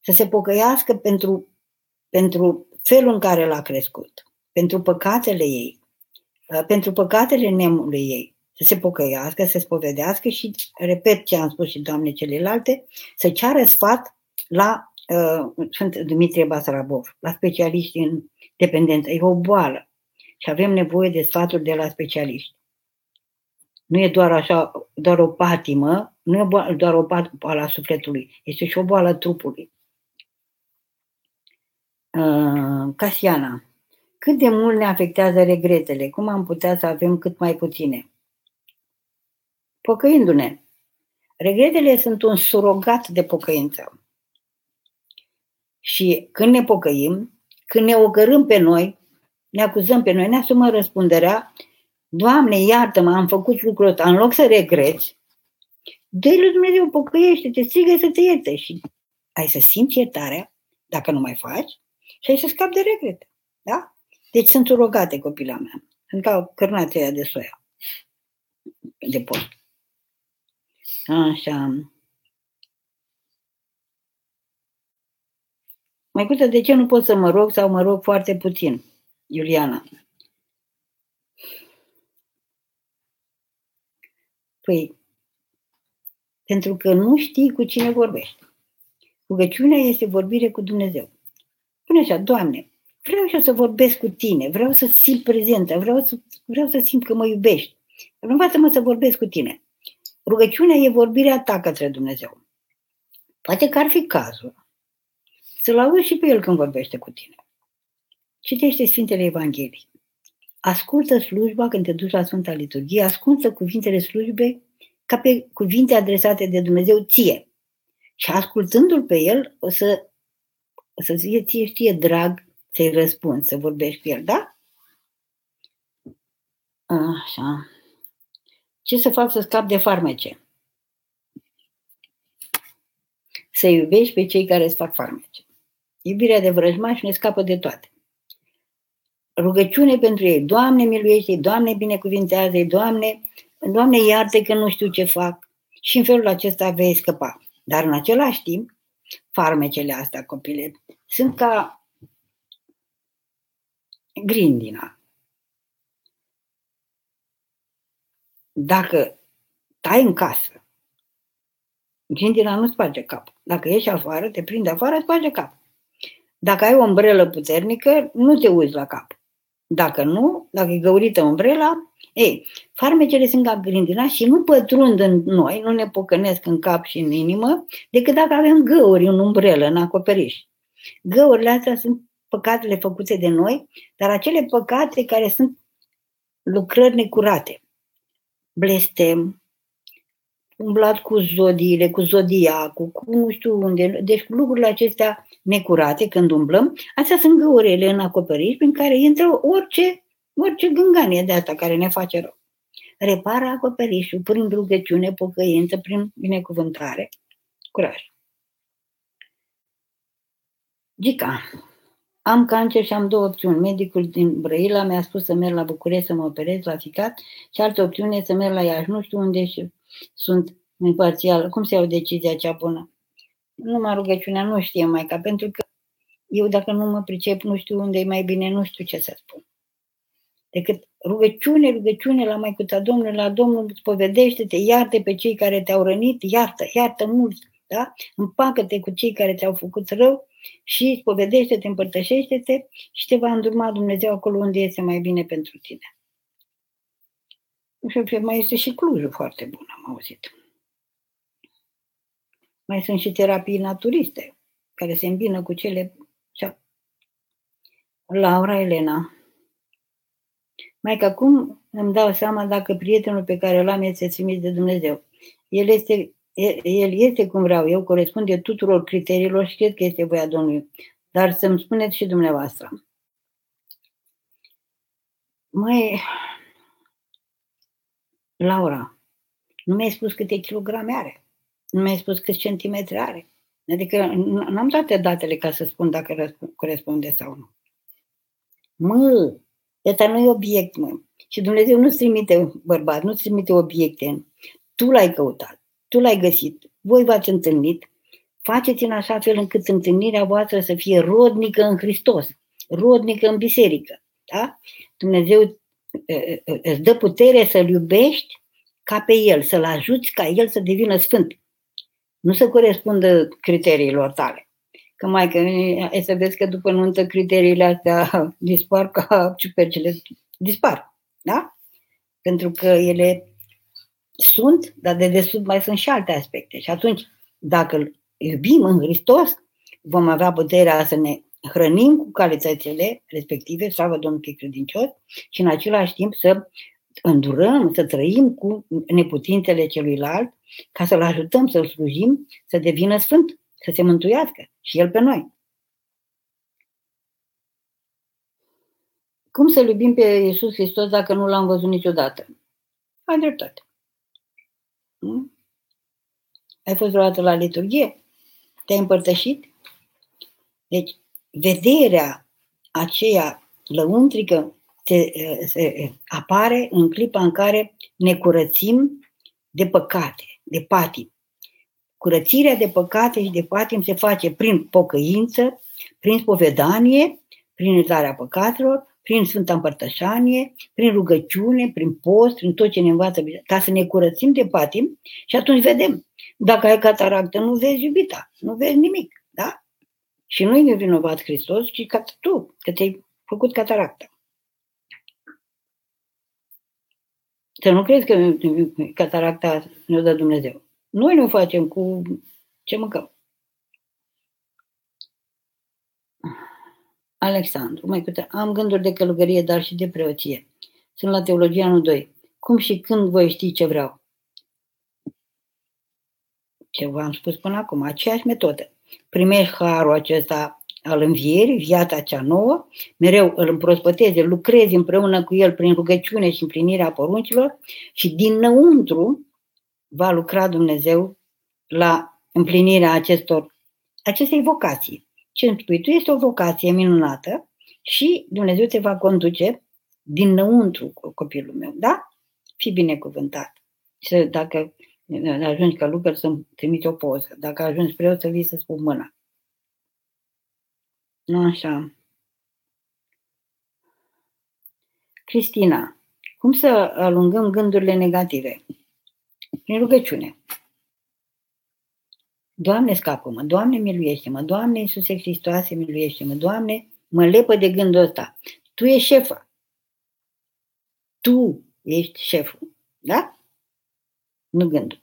Să se pocăiască pentru, pentru felul în care l-a crescut, pentru păcatele ei, uh, pentru păcatele neamului ei, să se pocăiască, să se spovedească și, repet ce am spus și doamne celelalte, să ceară sfat la uh, sunt Dumitrie Basarabov, la specialiști în dependență. E o boală și avem nevoie de sfaturi de la specialiști. Nu e doar așa, doar o patimă, nu e boală, doar o boală a sufletului, este și o boală a trupului. Uh, Casiana, cât de mult ne afectează regretele? Cum am putea să avem cât mai puține? Pocăindu-ne. Regretele sunt un surogat de pocăință. Și când ne pocăim, când ne ocărâm pe noi, ne acuzăm pe noi, ne asumăm răspunderea, Doamne, iartă-mă, am făcut lucrul ăsta, în loc să regreți, dă lui Dumnezeu, pocăiește-te, strigă să te ierte și ai să simți iertarea, dacă nu mai faci, și ai să scapi de regrete. Da? Deci sunt rogate copila mea. Sunt ca cărnația de soia. De post. Așa. Măicuță, de ce nu pot să mă rog sau mă rog foarte puțin? Iuliana. Păi, pentru că nu știi cu cine vorbești. Rugăciunea este vorbire cu Dumnezeu. Pune așa, Doamne, vreau și eu să vorbesc cu tine, vreau să simt prezentă, vreau să, vreau să simt că mă iubești. Învață-mă să vorbesc cu tine. Rugăciunea e vorbirea ta către Dumnezeu. Poate că ar fi cazul să-l auzi și pe el când vorbește cu tine. Citește Sfintele Evangheliei. Ascultă slujba când te duci la Sfânta Liturghie, ascultă cuvintele slujbei ca pe cuvinte adresate de Dumnezeu ție. Și ascultându-l pe el, o să, o să ție, ție știe drag să-i răspunzi, să vorbești cu el, da? Așa. Ce să fac să scap de farmece? Să iubești pe cei care îți fac farmece. Iubirea de vrăjmaș ne scapă de toate. Rugăciune pentru ei. Doamne, miluiește Doamne, binecuvintează-i, Doamne, Doamne, iartă că nu știu ce fac. Și în felul acesta vei scăpa. Dar în același timp, farmecele astea, copile, sunt ca grindina. Dacă tai în casă, grindina nu sparge cap. Dacă ieși afară, te prinde afară, sparge cap. Dacă ai o umbrelă puternică, nu te uiți la cap. Dacă nu, dacă e găurită umbrela, ei, farmecele sunt ca grindina și nu pătrund în noi, nu ne pocănesc în cap și în inimă, decât dacă avem găuri în umbrelă, în acoperiș. Găurile astea sunt păcatele făcute de noi, dar acele păcate care sunt lucrări necurate. Blestem, umblat cu zodiile, cu zodiacul, cu nu știu unde. Deci lucrurile acestea necurate, când umblăm, astea sunt găurele în acoperiș prin care intră orice, orice gânganie de asta care ne face rău. Repară acoperișul prin rugăciune, pocăință, prin binecuvântare. Curaj. Gica. Am cancer și am două opțiuni. Medicul din Brăila mi-a spus să merg la București să mă operez la ficat și altă opțiune să merg la Iași. Nu știu unde și sunt imparțial. Cum se iau decizia cea bună? Numai rugăciunea nu știe mai ca pentru că eu dacă nu mă pricep, nu știu unde e mai bine, nu știu ce să spun. Decât rugăciune, rugăciune la Maicuța Domnului, la Domnul, spovedește-te, iartă pe cei care te-au rănit, iartă, iartă mult, da? Împacă-te cu cei care te-au făcut rău și spovedește-te, împărtășește-te și te va îndruma Dumnezeu acolo unde este mai bine pentru tine. Și mai este și Clujul foarte bun, am auzit. Mai sunt și terapii naturiste, care se îmbină cu cele... Laura Elena. Mai că acum îmi dau seama dacă prietenul pe care îl am este trimis de Dumnezeu. El este, el este cum vreau eu, corespunde tuturor criteriilor și cred că este voia Domnului. Dar să-mi spuneți și dumneavoastră. Mai Laura, nu mi-ai spus câte kilograme are. Nu mi-ai spus câți centimetri are. Adică n-am toate datele ca să spun dacă corespunde sau nu. Mă, ăsta nu e obiect, mă. Și Dumnezeu nu-ți trimite bărbat, nu-ți trimite obiecte. Tu l-ai căutat, tu l-ai găsit, voi v-ați întâlnit, faceți în așa fel încât întâlnirea voastră să fie rodnică în Hristos, rodnică în biserică. Da? Dumnezeu îți dă putere să-L iubești ca pe El, să-L ajuți ca El să devină sfânt. Nu să corespundă criteriilor tale. Că mai că e să vezi că după nuntă criteriile astea dispar ca ciupercile dispar. Da? Pentru că ele sunt, dar de desubt mai sunt și alte aspecte. Și atunci, dacă îl iubim în Hristos, vom avea puterea să ne hrănim cu calitățile respective, slavă Domnului credincios, și în același timp să îndurăm, să trăim cu neputințele celuilalt, ca să-L ajutăm să-L slujim, să devină sfânt, să se mântuiască și El pe noi. Cum să iubim pe Iisus Hristos dacă nu l-am văzut niciodată? Ai dreptate. Nu? Ai fost vreodată la liturghie? Te-ai împărtășit? Deci, vederea aceea lăuntrică se, se apare în clipa în care ne curățim de păcate, de patim. Curățirea de păcate și de patim se face prin pocăință, prin spovedanie, prin iertarea păcatelor, prin Sfânta Împărtășanie, prin rugăciune, prin post, prin tot ce ne învață, ca să ne curățim de patim și atunci vedem. Dacă ai cataractă, nu vezi iubita, nu vezi nimic, da? Și nu e vinovat Hristos, ci ca tu, că te-ai făcut cataractă. Să nu crezi că cataracta ne-o dă Dumnezeu. Noi ne facem cu ce mâncăm. Alexandru, mai câte, am gânduri de călugărie, dar și de preoție. Sunt la teologia anul 2. Cum și când voi ști ce vreau? Ce v-am spus până acum, aceeași metodă primești harul acesta al învierii, viața cea nouă, mereu îl împrospăteze, lucrezi împreună cu el prin rugăciune și împlinirea poruncilor și dinăuntru va lucra Dumnezeu la împlinirea acestor, acestei vocații. Ce îmi spui tu este o vocație minunată și Dumnezeu te va conduce dinăuntru copilul meu, da? Fi binecuvântat. Și dacă ajungi ca lucră să-mi trimiți o poză, dacă ajungi preot să vii să spun mâna. Nu așa. Cristina, cum să alungăm gândurile negative? Prin rugăciune. Doamne, scapă-mă, Doamne, miluiește-mă, Doamne, Iisuse Hristoase, miluiește-mă, Doamne, mă lepă de gândul ăsta. Tu ești șefă. Tu ești șeful. Da? Nu gândul.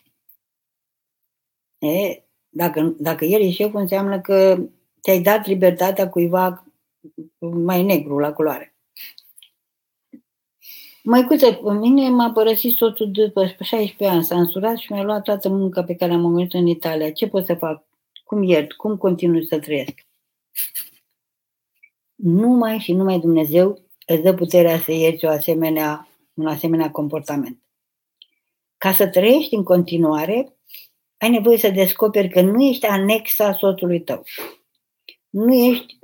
E, dacă, dacă el e șeful, înseamnă că ți-ai dat libertatea cuiva mai negru la culoare. Măicuță, pe mine m-a părăsit soțul după 16 ani, s-a însurat și mi-a luat toată munca pe care am avut în Italia. Ce pot să fac? Cum iert? Cum continui să trăiesc? Numai și numai Dumnezeu îți dă puterea să ierți o asemenea, un asemenea comportament. Ca să trăiești în continuare, ai nevoie să descoperi că nu ești anexa soțului tău. Nu ești,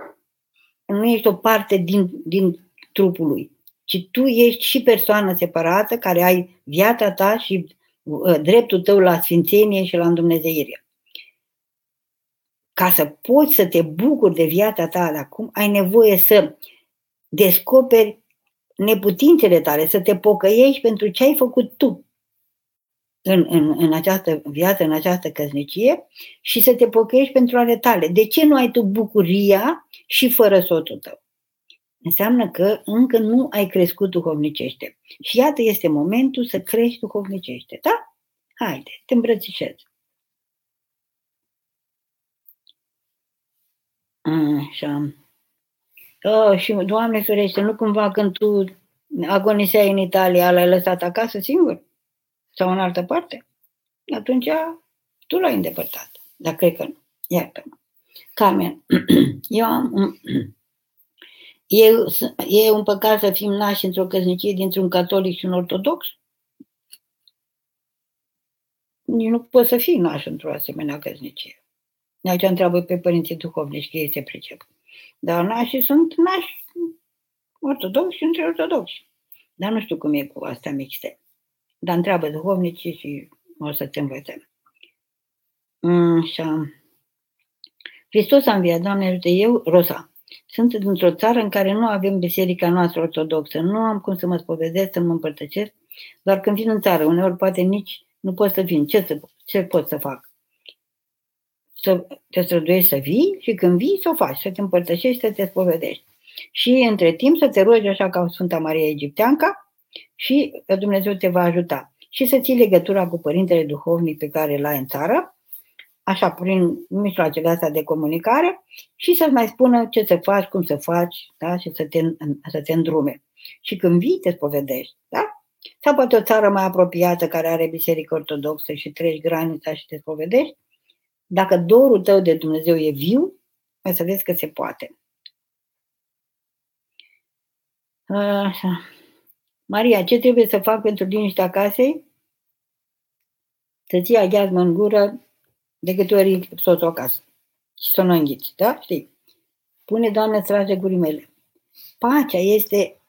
nu ești o parte din, din trupul lui ci tu ești și persoană separată care ai viața ta și uh, dreptul tău la sfințenie și la îndumnezeire. Ca să poți să te bucuri de viața ta de acum, ai nevoie să descoperi neputințele tale, să te pocăiești pentru ce ai făcut tu în, în, în această viață, în această căsnicie și să te pocăiești pentru ale tale. De ce nu ai tu bucuria și fără soțul tău? înseamnă că încă nu ai crescut duhovnicește. Și iată este momentul să crești duhovnicește, da? Haide, te îmbrățișez. Așa. Oh, și, Doamne ferește, nu cumva când tu agoniseai în Italia, l-ai lăsat acasă singur? Sau în altă parte? Atunci tu l-ai îndepărtat. Dar cred că nu. Iartă-mă. Carmen, [CLEARS THROAT] eu am E, [CLEARS THROAT] e un păcat să fim nași într-o căsnicie dintre un catolic și un ortodox? Nici nu poți să fii naș într-o asemenea căsnicie. Aici întreabă pe părinții duhovnici, că ei se pricep. Dar nașii sunt nași ortodoxi și între ortodoxi. Dar nu știu cum e cu astea mixte. Dar întreabă duhovnicii și o să te învățăm. Așa. Hristos a înviat, Doamne ajută eu, Rosa. Sunt dintr-o țară în care nu avem biserica noastră ortodoxă. Nu am cum să mă spovedesc, să mă împărtăcesc, doar când vin în țară. Uneori poate nici nu pot să vin. Ce, să, ce pot să fac? Să te străduiești să vii și când vii să o faci, să te împărtășești, să te spovedești. Și între timp să te rogi așa ca Sfânta Maria Egipteanca și Dumnezeu te va ajuta. Și să ții legătura cu Părintele Duhovnic pe care l-ai în țară așa, prin mijloacele astea de comunicare și să-ți mai spună ce să faci, cum să faci, da? și să te, să te îndrume. Și când vii, te spovedești, da? Sau poate o țară mai apropiată care are biserică ortodoxă și treci granița și te spovedești, dacă dorul tău de Dumnezeu e viu, mai să vezi că se poate. Așa. Maria, ce trebuie să fac pentru liniștea casei? Să ții aghiazmă în gură de câte ori soțul acasă. Și să nu înghiți, da? Știi? Pune, Doamne, trage gurii mele. Pacea este,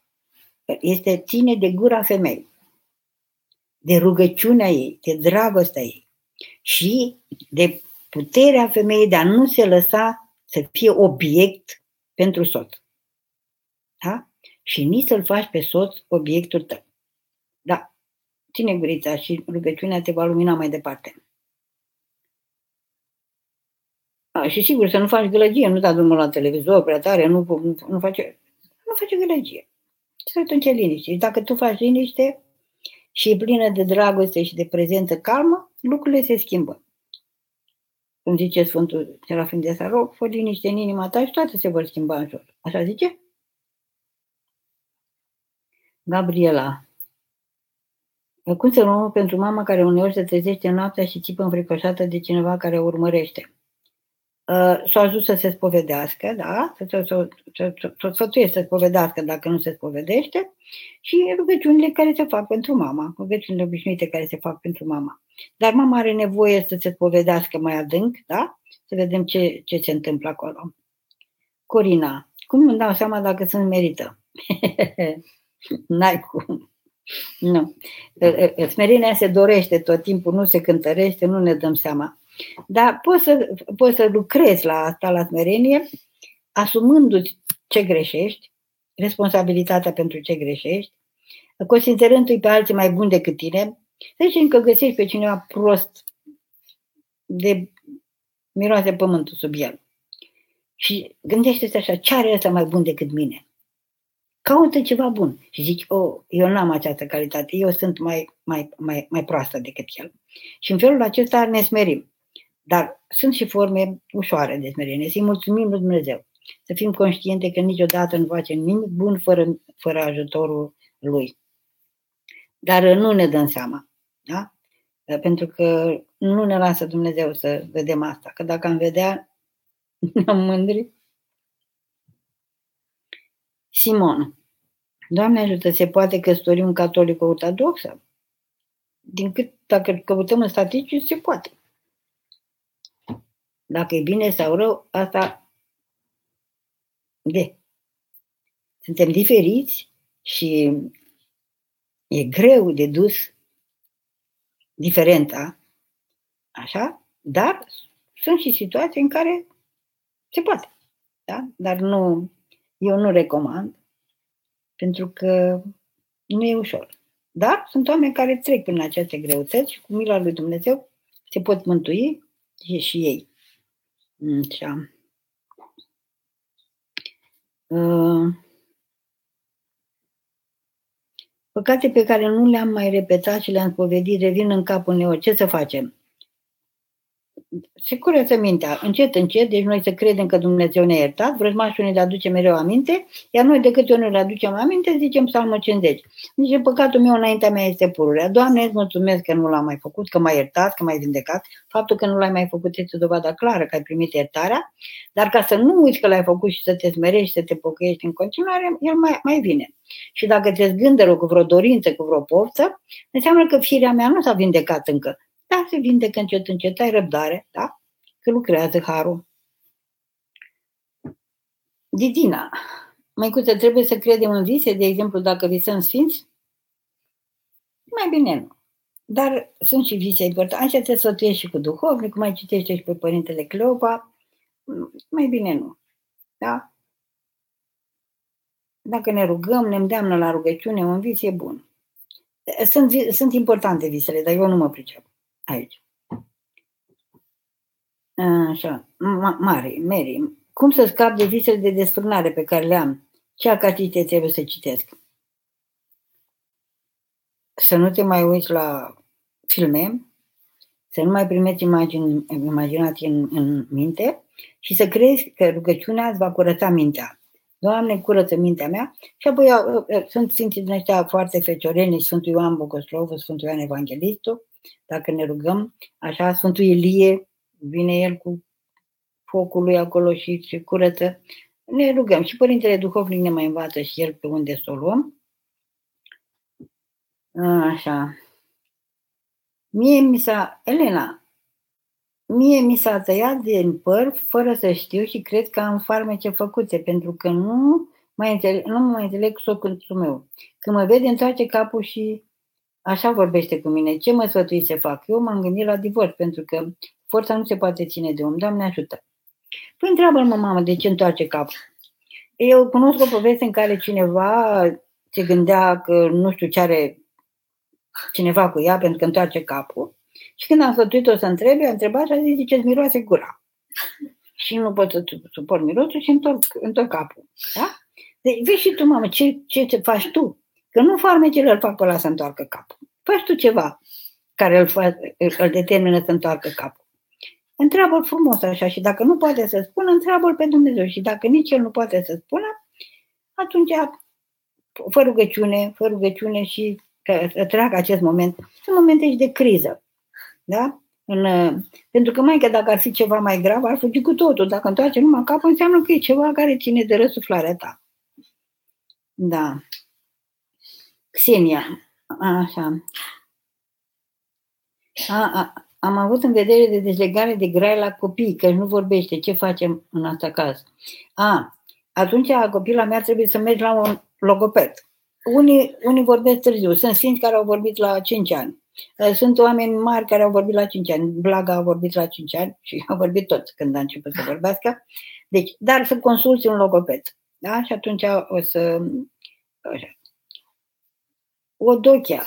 este ține de gura femeii, de rugăciunea ei, de dragostea ei și de puterea femeii de a nu se lăsa să fie obiect pentru soț. Da? Și nici să-l faci pe soț obiectul tău. Da. Ține gurița și rugăciunea te va lumina mai departe. A, și sigur să nu faci gălăgie, nu da drumul la televizor prea tare, nu, nu, nu face, nu face gălăgie. Și atunci liniște. Și dacă tu faci liniște și e plină de dragoste și de prezență calmă, lucrurile se schimbă. Cum zice Sfântul Serafim de Sarov, fă liniște în inima ta și toate se vor schimba în jur. Așa zice? Gabriela. Cum să luăm pentru mama care uneori se trezește noaptea și țipă înfricoșată de cineva care o urmărește? Uh, s-a ajuns să se spovedească, da? Să, să, să, să, să să spovedească dacă nu se spovedește și rugăciunile care se fac pentru mama, rugăciunile obișnuite care se fac pentru mama. Dar mama are nevoie să se spovedească mai adânc, da? Să vedem ce, ce se întâmplă acolo. Corina, cum îmi dau seama dacă sunt merită? [LAUGHS] [LAUGHS] N-ai cum. Nu. Smerenia se dorește tot timpul, nu se cântărește, nu ne dăm seama. Dar poți să, poți să lucrezi la asta, la smerenie, asumându-ți ce greșești, responsabilitatea pentru ce greșești, considerându-i pe alții mai buni decât tine, să zicem că găsești pe cineva prost de miroase pământul sub el. Și gândește-te așa, ce are ăsta mai bun decât mine? Caută ceva bun și zici, oh, eu n-am această calitate, eu sunt mai, mai, mai, mai proastă decât el. Și în felul acesta ne smerim. Dar sunt și forme ușoare de smerenie. Să-i mulțumim lui Dumnezeu. Să fim conștiente că niciodată nu facem nimic bun fără, fără ajutorul Lui. Dar nu ne dăm seama. Da? Pentru că nu ne lasă Dumnezeu să vedem asta. Că dacă am vedea, [LAUGHS] ne-am mândri. Simon. Doamne ajută, se poate căsători un catolic ortodoxă? Din cât, dacă căutăm în statistici, se poate. Dacă e bine sau rău, asta de. Suntem diferiți și e greu de dus diferența, așa, dar sunt și situații în care se poate. Da? Dar nu, eu nu recomand, pentru că nu e ușor. Dar sunt oameni care trec prin aceste greutăți și cu mila lui Dumnezeu se pot mântui și, și ei. Așa. Uh, păcate pe care nu le-am mai repetat și le-am spovedit revin în capul meu. Ce să facem? Se curăță mintea, încet, încet, deci noi să credem că Dumnezeu ne-a iertat, vrăjmașul ne aduce mereu aminte, iar noi de câte ori ne aducem aminte, zicem Psalmul 50. Zice, păcatul meu înaintea mea este pururea. Doamne, îți mulțumesc că nu l-am mai făcut, că m-ai iertat, că m-ai vindecat. Faptul că nu l-ai mai făcut este dovada clară că ai primit iertarea, dar ca să nu uiți că l-ai făcut și să te smerești, să te pocăiești în continuare, el mai, mai vine. Și dacă te zgândără cu vreo dorință, cu vreo poftă, înseamnă că firea mea nu s-a vindecat încă, da, se vindecă încet, încet, ai răbdare, da? Că lucrează harul. Didina, măicuță, trebuie să credem în vise, de exemplu, dacă visăm sfinți? Mai bine nu. Dar sunt și vise importante. Așa te sfătuiești și cu duhovnic, mai citește și pe Părintele Cleopa. Mai bine nu. Da? Dacă ne rugăm, ne îndeamnă la rugăciune, un vis e bun. Sunt, sunt importante visele, dar eu nu mă pricep aici. Așa, Mari, Mary, cum să scap de visele de desfrânare pe care le am? Ce acatite trebuie să citesc? Să nu te mai uiți la filme, să nu mai primești imagini, imaginații în, în minte și să crezi că rugăciunea îți va curăța mintea. Doamne, curăță mintea mea și apoi sunt sfinții din ăștia foarte fecioreni, Sfântul Ioan Bogoslovul, Sfântul Ioan Evanghelistul, dacă ne rugăm, așa, Sfântul Ilie, vine el cu focul lui acolo și se curăță. Ne rugăm și Părintele Duhovnic ne mai învață și el pe unde să o luăm. Așa. Mie mi s-a, Elena, mie mi s-a tăiat din păr fără să știu și cred că am farmece făcute, pentru că nu mai înțeleg, nu mai înțeleg socântul meu. Când mă vede, întoarce capul și Așa vorbește cu mine. Ce mă sfătui să fac? Eu m-am gândit la divorț, pentru că forța nu se poate ține de om. Doamne ajută. Păi întreabă-l, mă, mamă, de ce întoarce capul? Eu cunosc o poveste în care cineva se gândea că nu știu ce are cineva cu ea pentru că întoarce capul. Și când am sfătuit-o să întrebe, a întrebat și a zis, zice, miroase gura. [LAUGHS] și nu pot să suport mirosul și întorc, întorc capul. Da? Deci, vezi și tu, mamă, ce, ce, ce faci tu? Că nu farmecele îl fac pe ăla să întoarcă capul. Faci tu ceva care îl, fa, îl determină să întoarcă capul. Întreabă-l frumos așa și dacă nu poate să spună, întreabă-l pe Dumnezeu și dacă nici el nu poate să spună, atunci fă rugăciune, fă rugăciune și că treacă acest moment. Sunt momente și de criză. Da? În, uh, pentru că mai că dacă ar fi ceva mai grav, ar fugi cu totul. Dacă întoarce numai capul, înseamnă că e ceva care ține de răsuflarea ta. Da. Xenia. Așa. A, a, am avut în vedere de dezlegare de grai la copii, că nu vorbește. Ce facem în asta caz? A, atunci copila mea trebuie să mergi la un logoped. Unii, unii vorbesc târziu. Sunt sfinți care au vorbit la 5 ani. Sunt oameni mari care au vorbit la 5 ani. Blaga a vorbit la 5 ani și au vorbit toți când a început să vorbească. Deci, dar să consulți un logoped. Da? Și atunci o să... Așa. Odochea.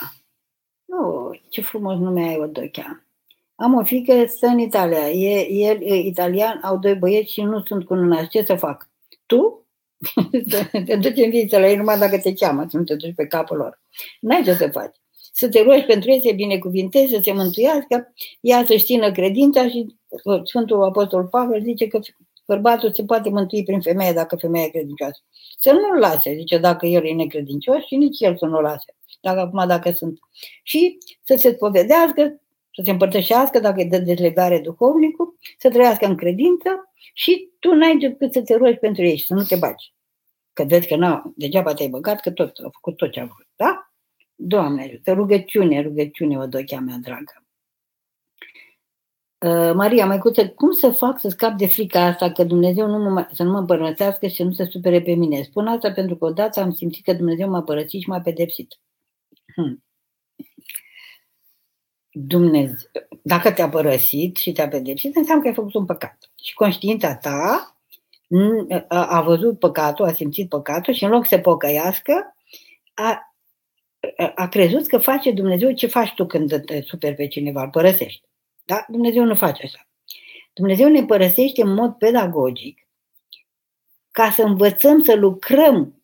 Oh, ce frumos nume ai Odochea. Am o fică, stă în Italia. E, el e italian, au doi băieți și nu sunt cununați. Ce să fac? Tu? [LAUGHS] te duci în viață la ei numai dacă te cheamă, să nu te duci pe capul lor. N-ai ce să faci. Să te rogi pentru ei, să binecuvintezi, să se mântuiască, ea să-și țină credința și uh, Sfântul Apostol Pavel zice că bărbatul se poate mântui prin femeie dacă femeia e credincioasă. Să nu-l lase, zice, dacă el e necredincios și nici el să nu-l lase. Dacă acum dacă sunt. Și să se spovedească, să se împărtășească, dacă e de dezlegare duhovnicul, să trăiască în credință și tu n-ai decât să te rogi pentru ei și să nu te bagi. Că vezi că nu, degeaba te-ai băgat, că tot a făcut tot ce a făcut. Da? Doamne ajută, rugăciune, rugăciune, o dochea mea dragă. Uh, Maria, mai cuță, cum să fac să scap de frica asta că Dumnezeu nu mă, să nu mă împărățească și să nu se supere pe mine? Spun asta pentru că odată am simțit că Dumnezeu m-a părăsit și m-a pedepsit. Hmm. Dumnezeu, dacă te-a părăsit și te-a pedepsit, înseamnă că ai făcut un păcat. Și conștiința ta a văzut păcatul, a simțit păcatul și în loc să pocăiască, a, a crezut că face Dumnezeu ce faci tu când te superi pe cineva, îl părăsești. Da? Dumnezeu nu face așa. Dumnezeu ne părăsește în mod pedagogic ca să învățăm să lucrăm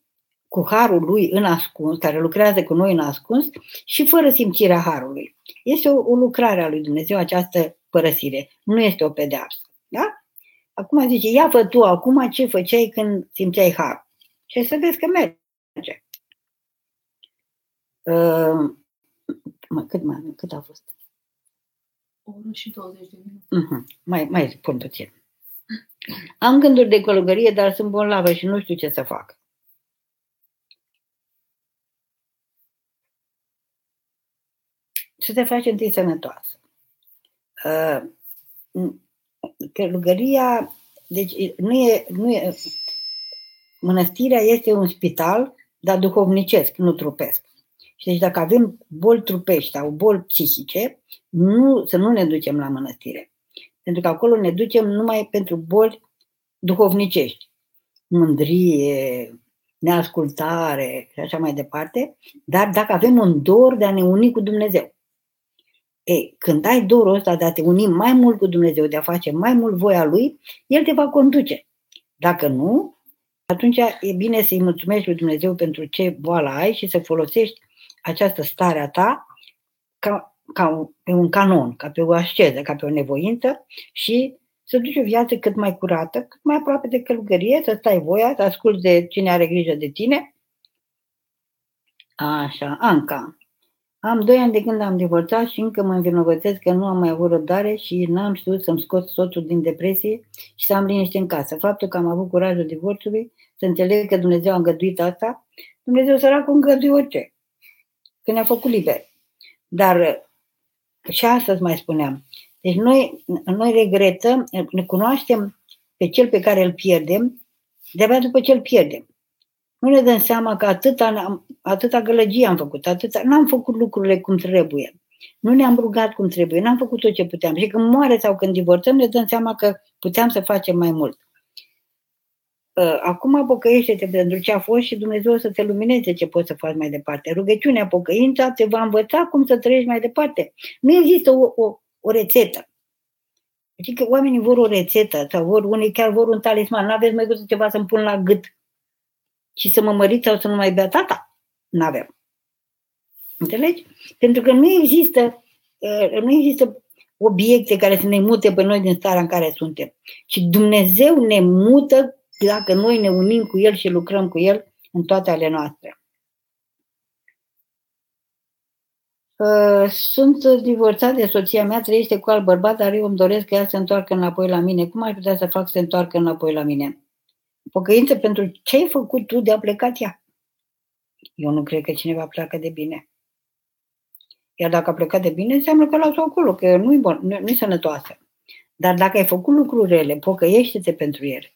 cu harul lui în ascuns, care lucrează cu noi în ascuns și fără simțirea harului. Este o, o lucrare a lui Dumnezeu această părăsire. Nu este o pedeapsă. Da? Acum zice, ia fă tu acum ce făceai când simțeai har. Și să vezi că merge. Uh, cât, mai, cât a fost? O oră și 20 de minute. Uh-huh. Mai, mai spun puțin. Am gânduri de călugărie, dar sunt bolnavă și nu știu ce să fac. Să te faci întâi sănătoasă. Uh, călugăria, deci nu e, nu e, mănăstirea este un spital, dar duhovnicesc, nu trupesc. Și deci dacă avem boli trupești sau boli psihice, nu, să nu ne ducem la mănăstire. Pentru că acolo ne ducem numai pentru boli duhovnicești. Mândrie, neascultare și așa mai departe, dar dacă avem un dor de a ne uni cu Dumnezeu. E, când ai dorul ăsta de a te uni mai mult cu Dumnezeu, de a face mai mult voia Lui, El te va conduce. Dacă nu, atunci e bine să-i mulțumești lui Dumnezeu pentru ce boală ai și să folosești această stare a ta ca, ca pe un canon, ca pe o asceză, ca pe o nevoință și să duci o viață cât mai curată, cât mai aproape de călugărie, să stai voia, să asculți de cine are grijă de tine. Așa, Anca. Am doi ani de când am divorțat și încă mă învinovățesc că nu am mai avut răbdare și n-am știut să-mi scot soțul din depresie și să am liniște în casă. Faptul că am avut curajul divorțului, să înțeleg că Dumnezeu a îngăduit asta, Dumnezeu săracul îngăduie orice, că ne-a făcut liber. Dar și astăzi mai spuneam, deci noi, noi regretăm, ne cunoaștem pe cel pe care îl pierdem, de-abia după ce îl pierdem nu ne dăm seama că atâta, atâta gălăgie am făcut, atâta, n-am făcut lucrurile cum trebuie. Nu ne-am rugat cum trebuie, n-am făcut tot ce puteam. Și când moare sau când divorțăm, ne dăm seama că puteam să facem mai mult. Ă, acum pocăiește-te pentru ce a fost și Dumnezeu să te lumineze ce poți să faci mai departe. Rugăciunea, pocăința te va învăța cum să trăiești mai departe. Nu există o, o, o rețetă. Știi că oamenii vor o rețetă sau vor, unii chiar vor un talisman. Nu aveți mai gust ceva să-mi pun la gât și să mă măriți sau să nu mai bea tata. Nu avem. Înțelegi? Pentru că nu există, uh, nu există obiecte care să ne mute pe noi din starea în care suntem. Și Dumnezeu ne mută dacă noi ne unim cu El și lucrăm cu El în toate ale noastre. Uh, sunt divorțat de soția mea, trăiește cu alt bărbat, dar eu îmi doresc că ea să întoarcă înapoi la mine. Cum ai putea să fac să întoarcă înapoi la mine? Pocăință pentru ce ai făcut tu de a plecat ea? Eu nu cred că cineva pleacă de bine. Iar dacă a plecat de bine, înseamnă că lasă acolo, că nu-i, bun, nu-i sănătoasă. Dar dacă ai făcut lucruri rele, pocăiește-te pentru ele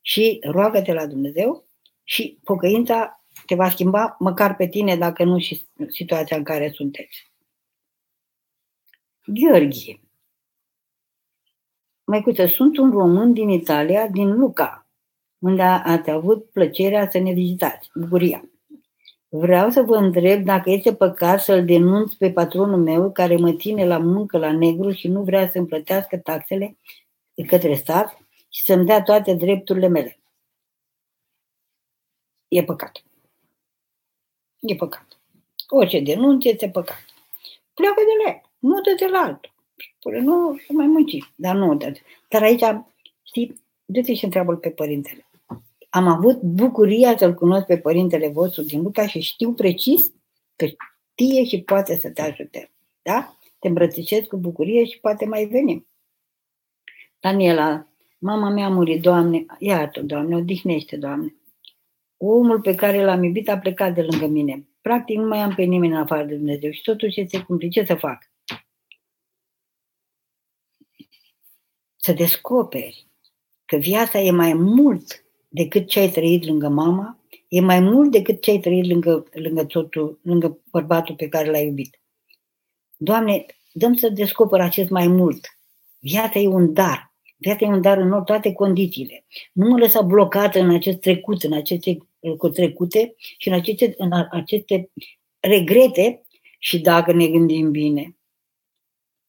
și roagă-te la Dumnezeu și pocăința te va schimba măcar pe tine, dacă nu și situația în care sunteți. Gheorghe. Mai cuță, sunt un român din Italia, din Luca, unde ați avut plăcerea să ne vizitați, bucuria. Vreau să vă întreb dacă este păcat să-l denunț pe patronul meu care mă ține la muncă la negru și nu vrea să-mi plătească taxele de către stat și să-mi dea toate drepturile mele. E păcat. E păcat. Orice denunț este păcat. Pleacă de la el. Nu dă la altul. Spune, nu, să mai munci. Dar nu dă Dar aici, știi, du-te și întreabă pe părintele. Am avut bucuria să-l cunosc pe părintele vostru din Luca și știu precis că știe și poate să te ajute. Da? Te îmbrățișez cu bucurie și poate mai venim. Daniela, mama mea a murit, Doamne, iată, Doamne, odihnește, Doamne omul pe care l-am iubit a plecat de lângă mine. Practic nu mai am pe nimeni în afară de Dumnezeu și totuși este cumplit. Ce să fac? Să descoperi că viața e mai mult decât ce ai trăit lângă mama, e mai mult decât ce ai trăit lângă, lângă, totul, lângă bărbatul pe care l-ai iubit. Doamne, dăm să descoper acest mai mult. Viața e un dar. Viața e un dar în toate condițiile. Nu mă lăsa blocată în acest trecut, în aceste cu trecute și în aceste, în aceste regrete și dacă ne gândim bine.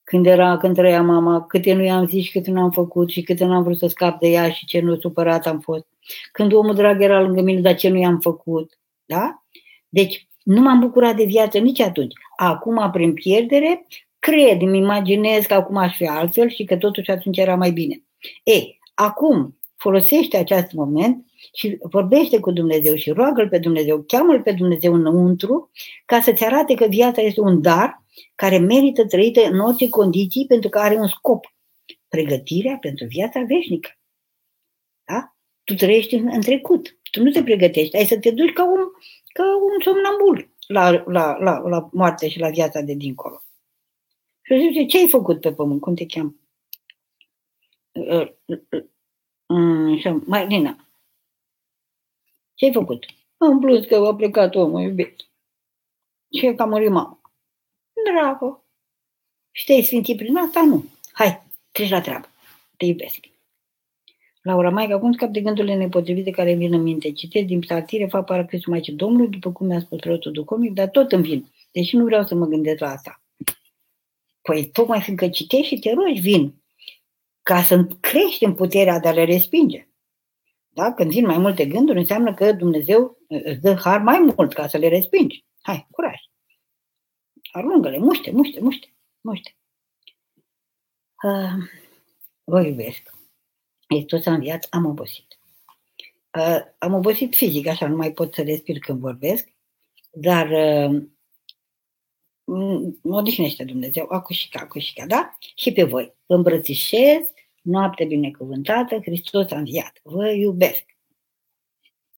Când era, când trăia mama, câte nu i-am zis și câte nu am făcut și câte nu am vrut să scap de ea și ce nu supărat am fost. Când omul drag era lângă mine, dar ce nu i-am făcut. Da? Deci, nu m-am bucurat de viață nici atunci. Acum, prin pierdere, cred, îmi imaginez că acum aș fi altfel și că totuși atunci era mai bine. Ei, acum folosește acest moment și vorbește cu Dumnezeu și roagă-L pe Dumnezeu, cheamă-L pe Dumnezeu înăuntru ca să-ți arate că viața este un dar care merită trăită în orice condiții pentru că are un scop. Pregătirea pentru viața veșnică. Da? Tu trăiești în, în trecut. Tu nu te pregătești. Ai să te duci ca un, ca un somnambul la, la, la, la moarte și la viața de dincolo. Și zice, ce ai făcut pe pământ? Cum te cheamă? Uh, uh, uh, Marina, ce ai făcut? În plus că a plecat omul iubit. Ce că a murit mama. Dragă. Și te-ai sfințit prin asta? Nu. Hai, treci la treabă. Te iubesc. Laura Maica, acum scap de gândurile nepotrivite care vin în minte. Citesc din psaltire, fac paraclisul Maicii Domnului, după cum mi-a spus preotul Ducomic, dar tot îmi vin. Deși nu vreau să mă gândesc la asta. Păi tocmai fiindcă citești și te rogi, vin. Ca să crești în puterea de a le respinge. Da? Când vin mai multe gânduri, înseamnă că Dumnezeu îți dă har mai mult ca să le respingi. Hai, curaj. Arungă-le, muște, muște, muște, muște. Uh, vă iubesc. Hristos a înviat, am obosit. Uh, am obosit fizic, așa, nu mai pot să respir când vorbesc, dar uh, mă odihnește Dumnezeu, acușica, acușica, da? Și pe voi. Vă îmbrățișez noapte binecuvântată, Hristos a înviat. Vă iubesc!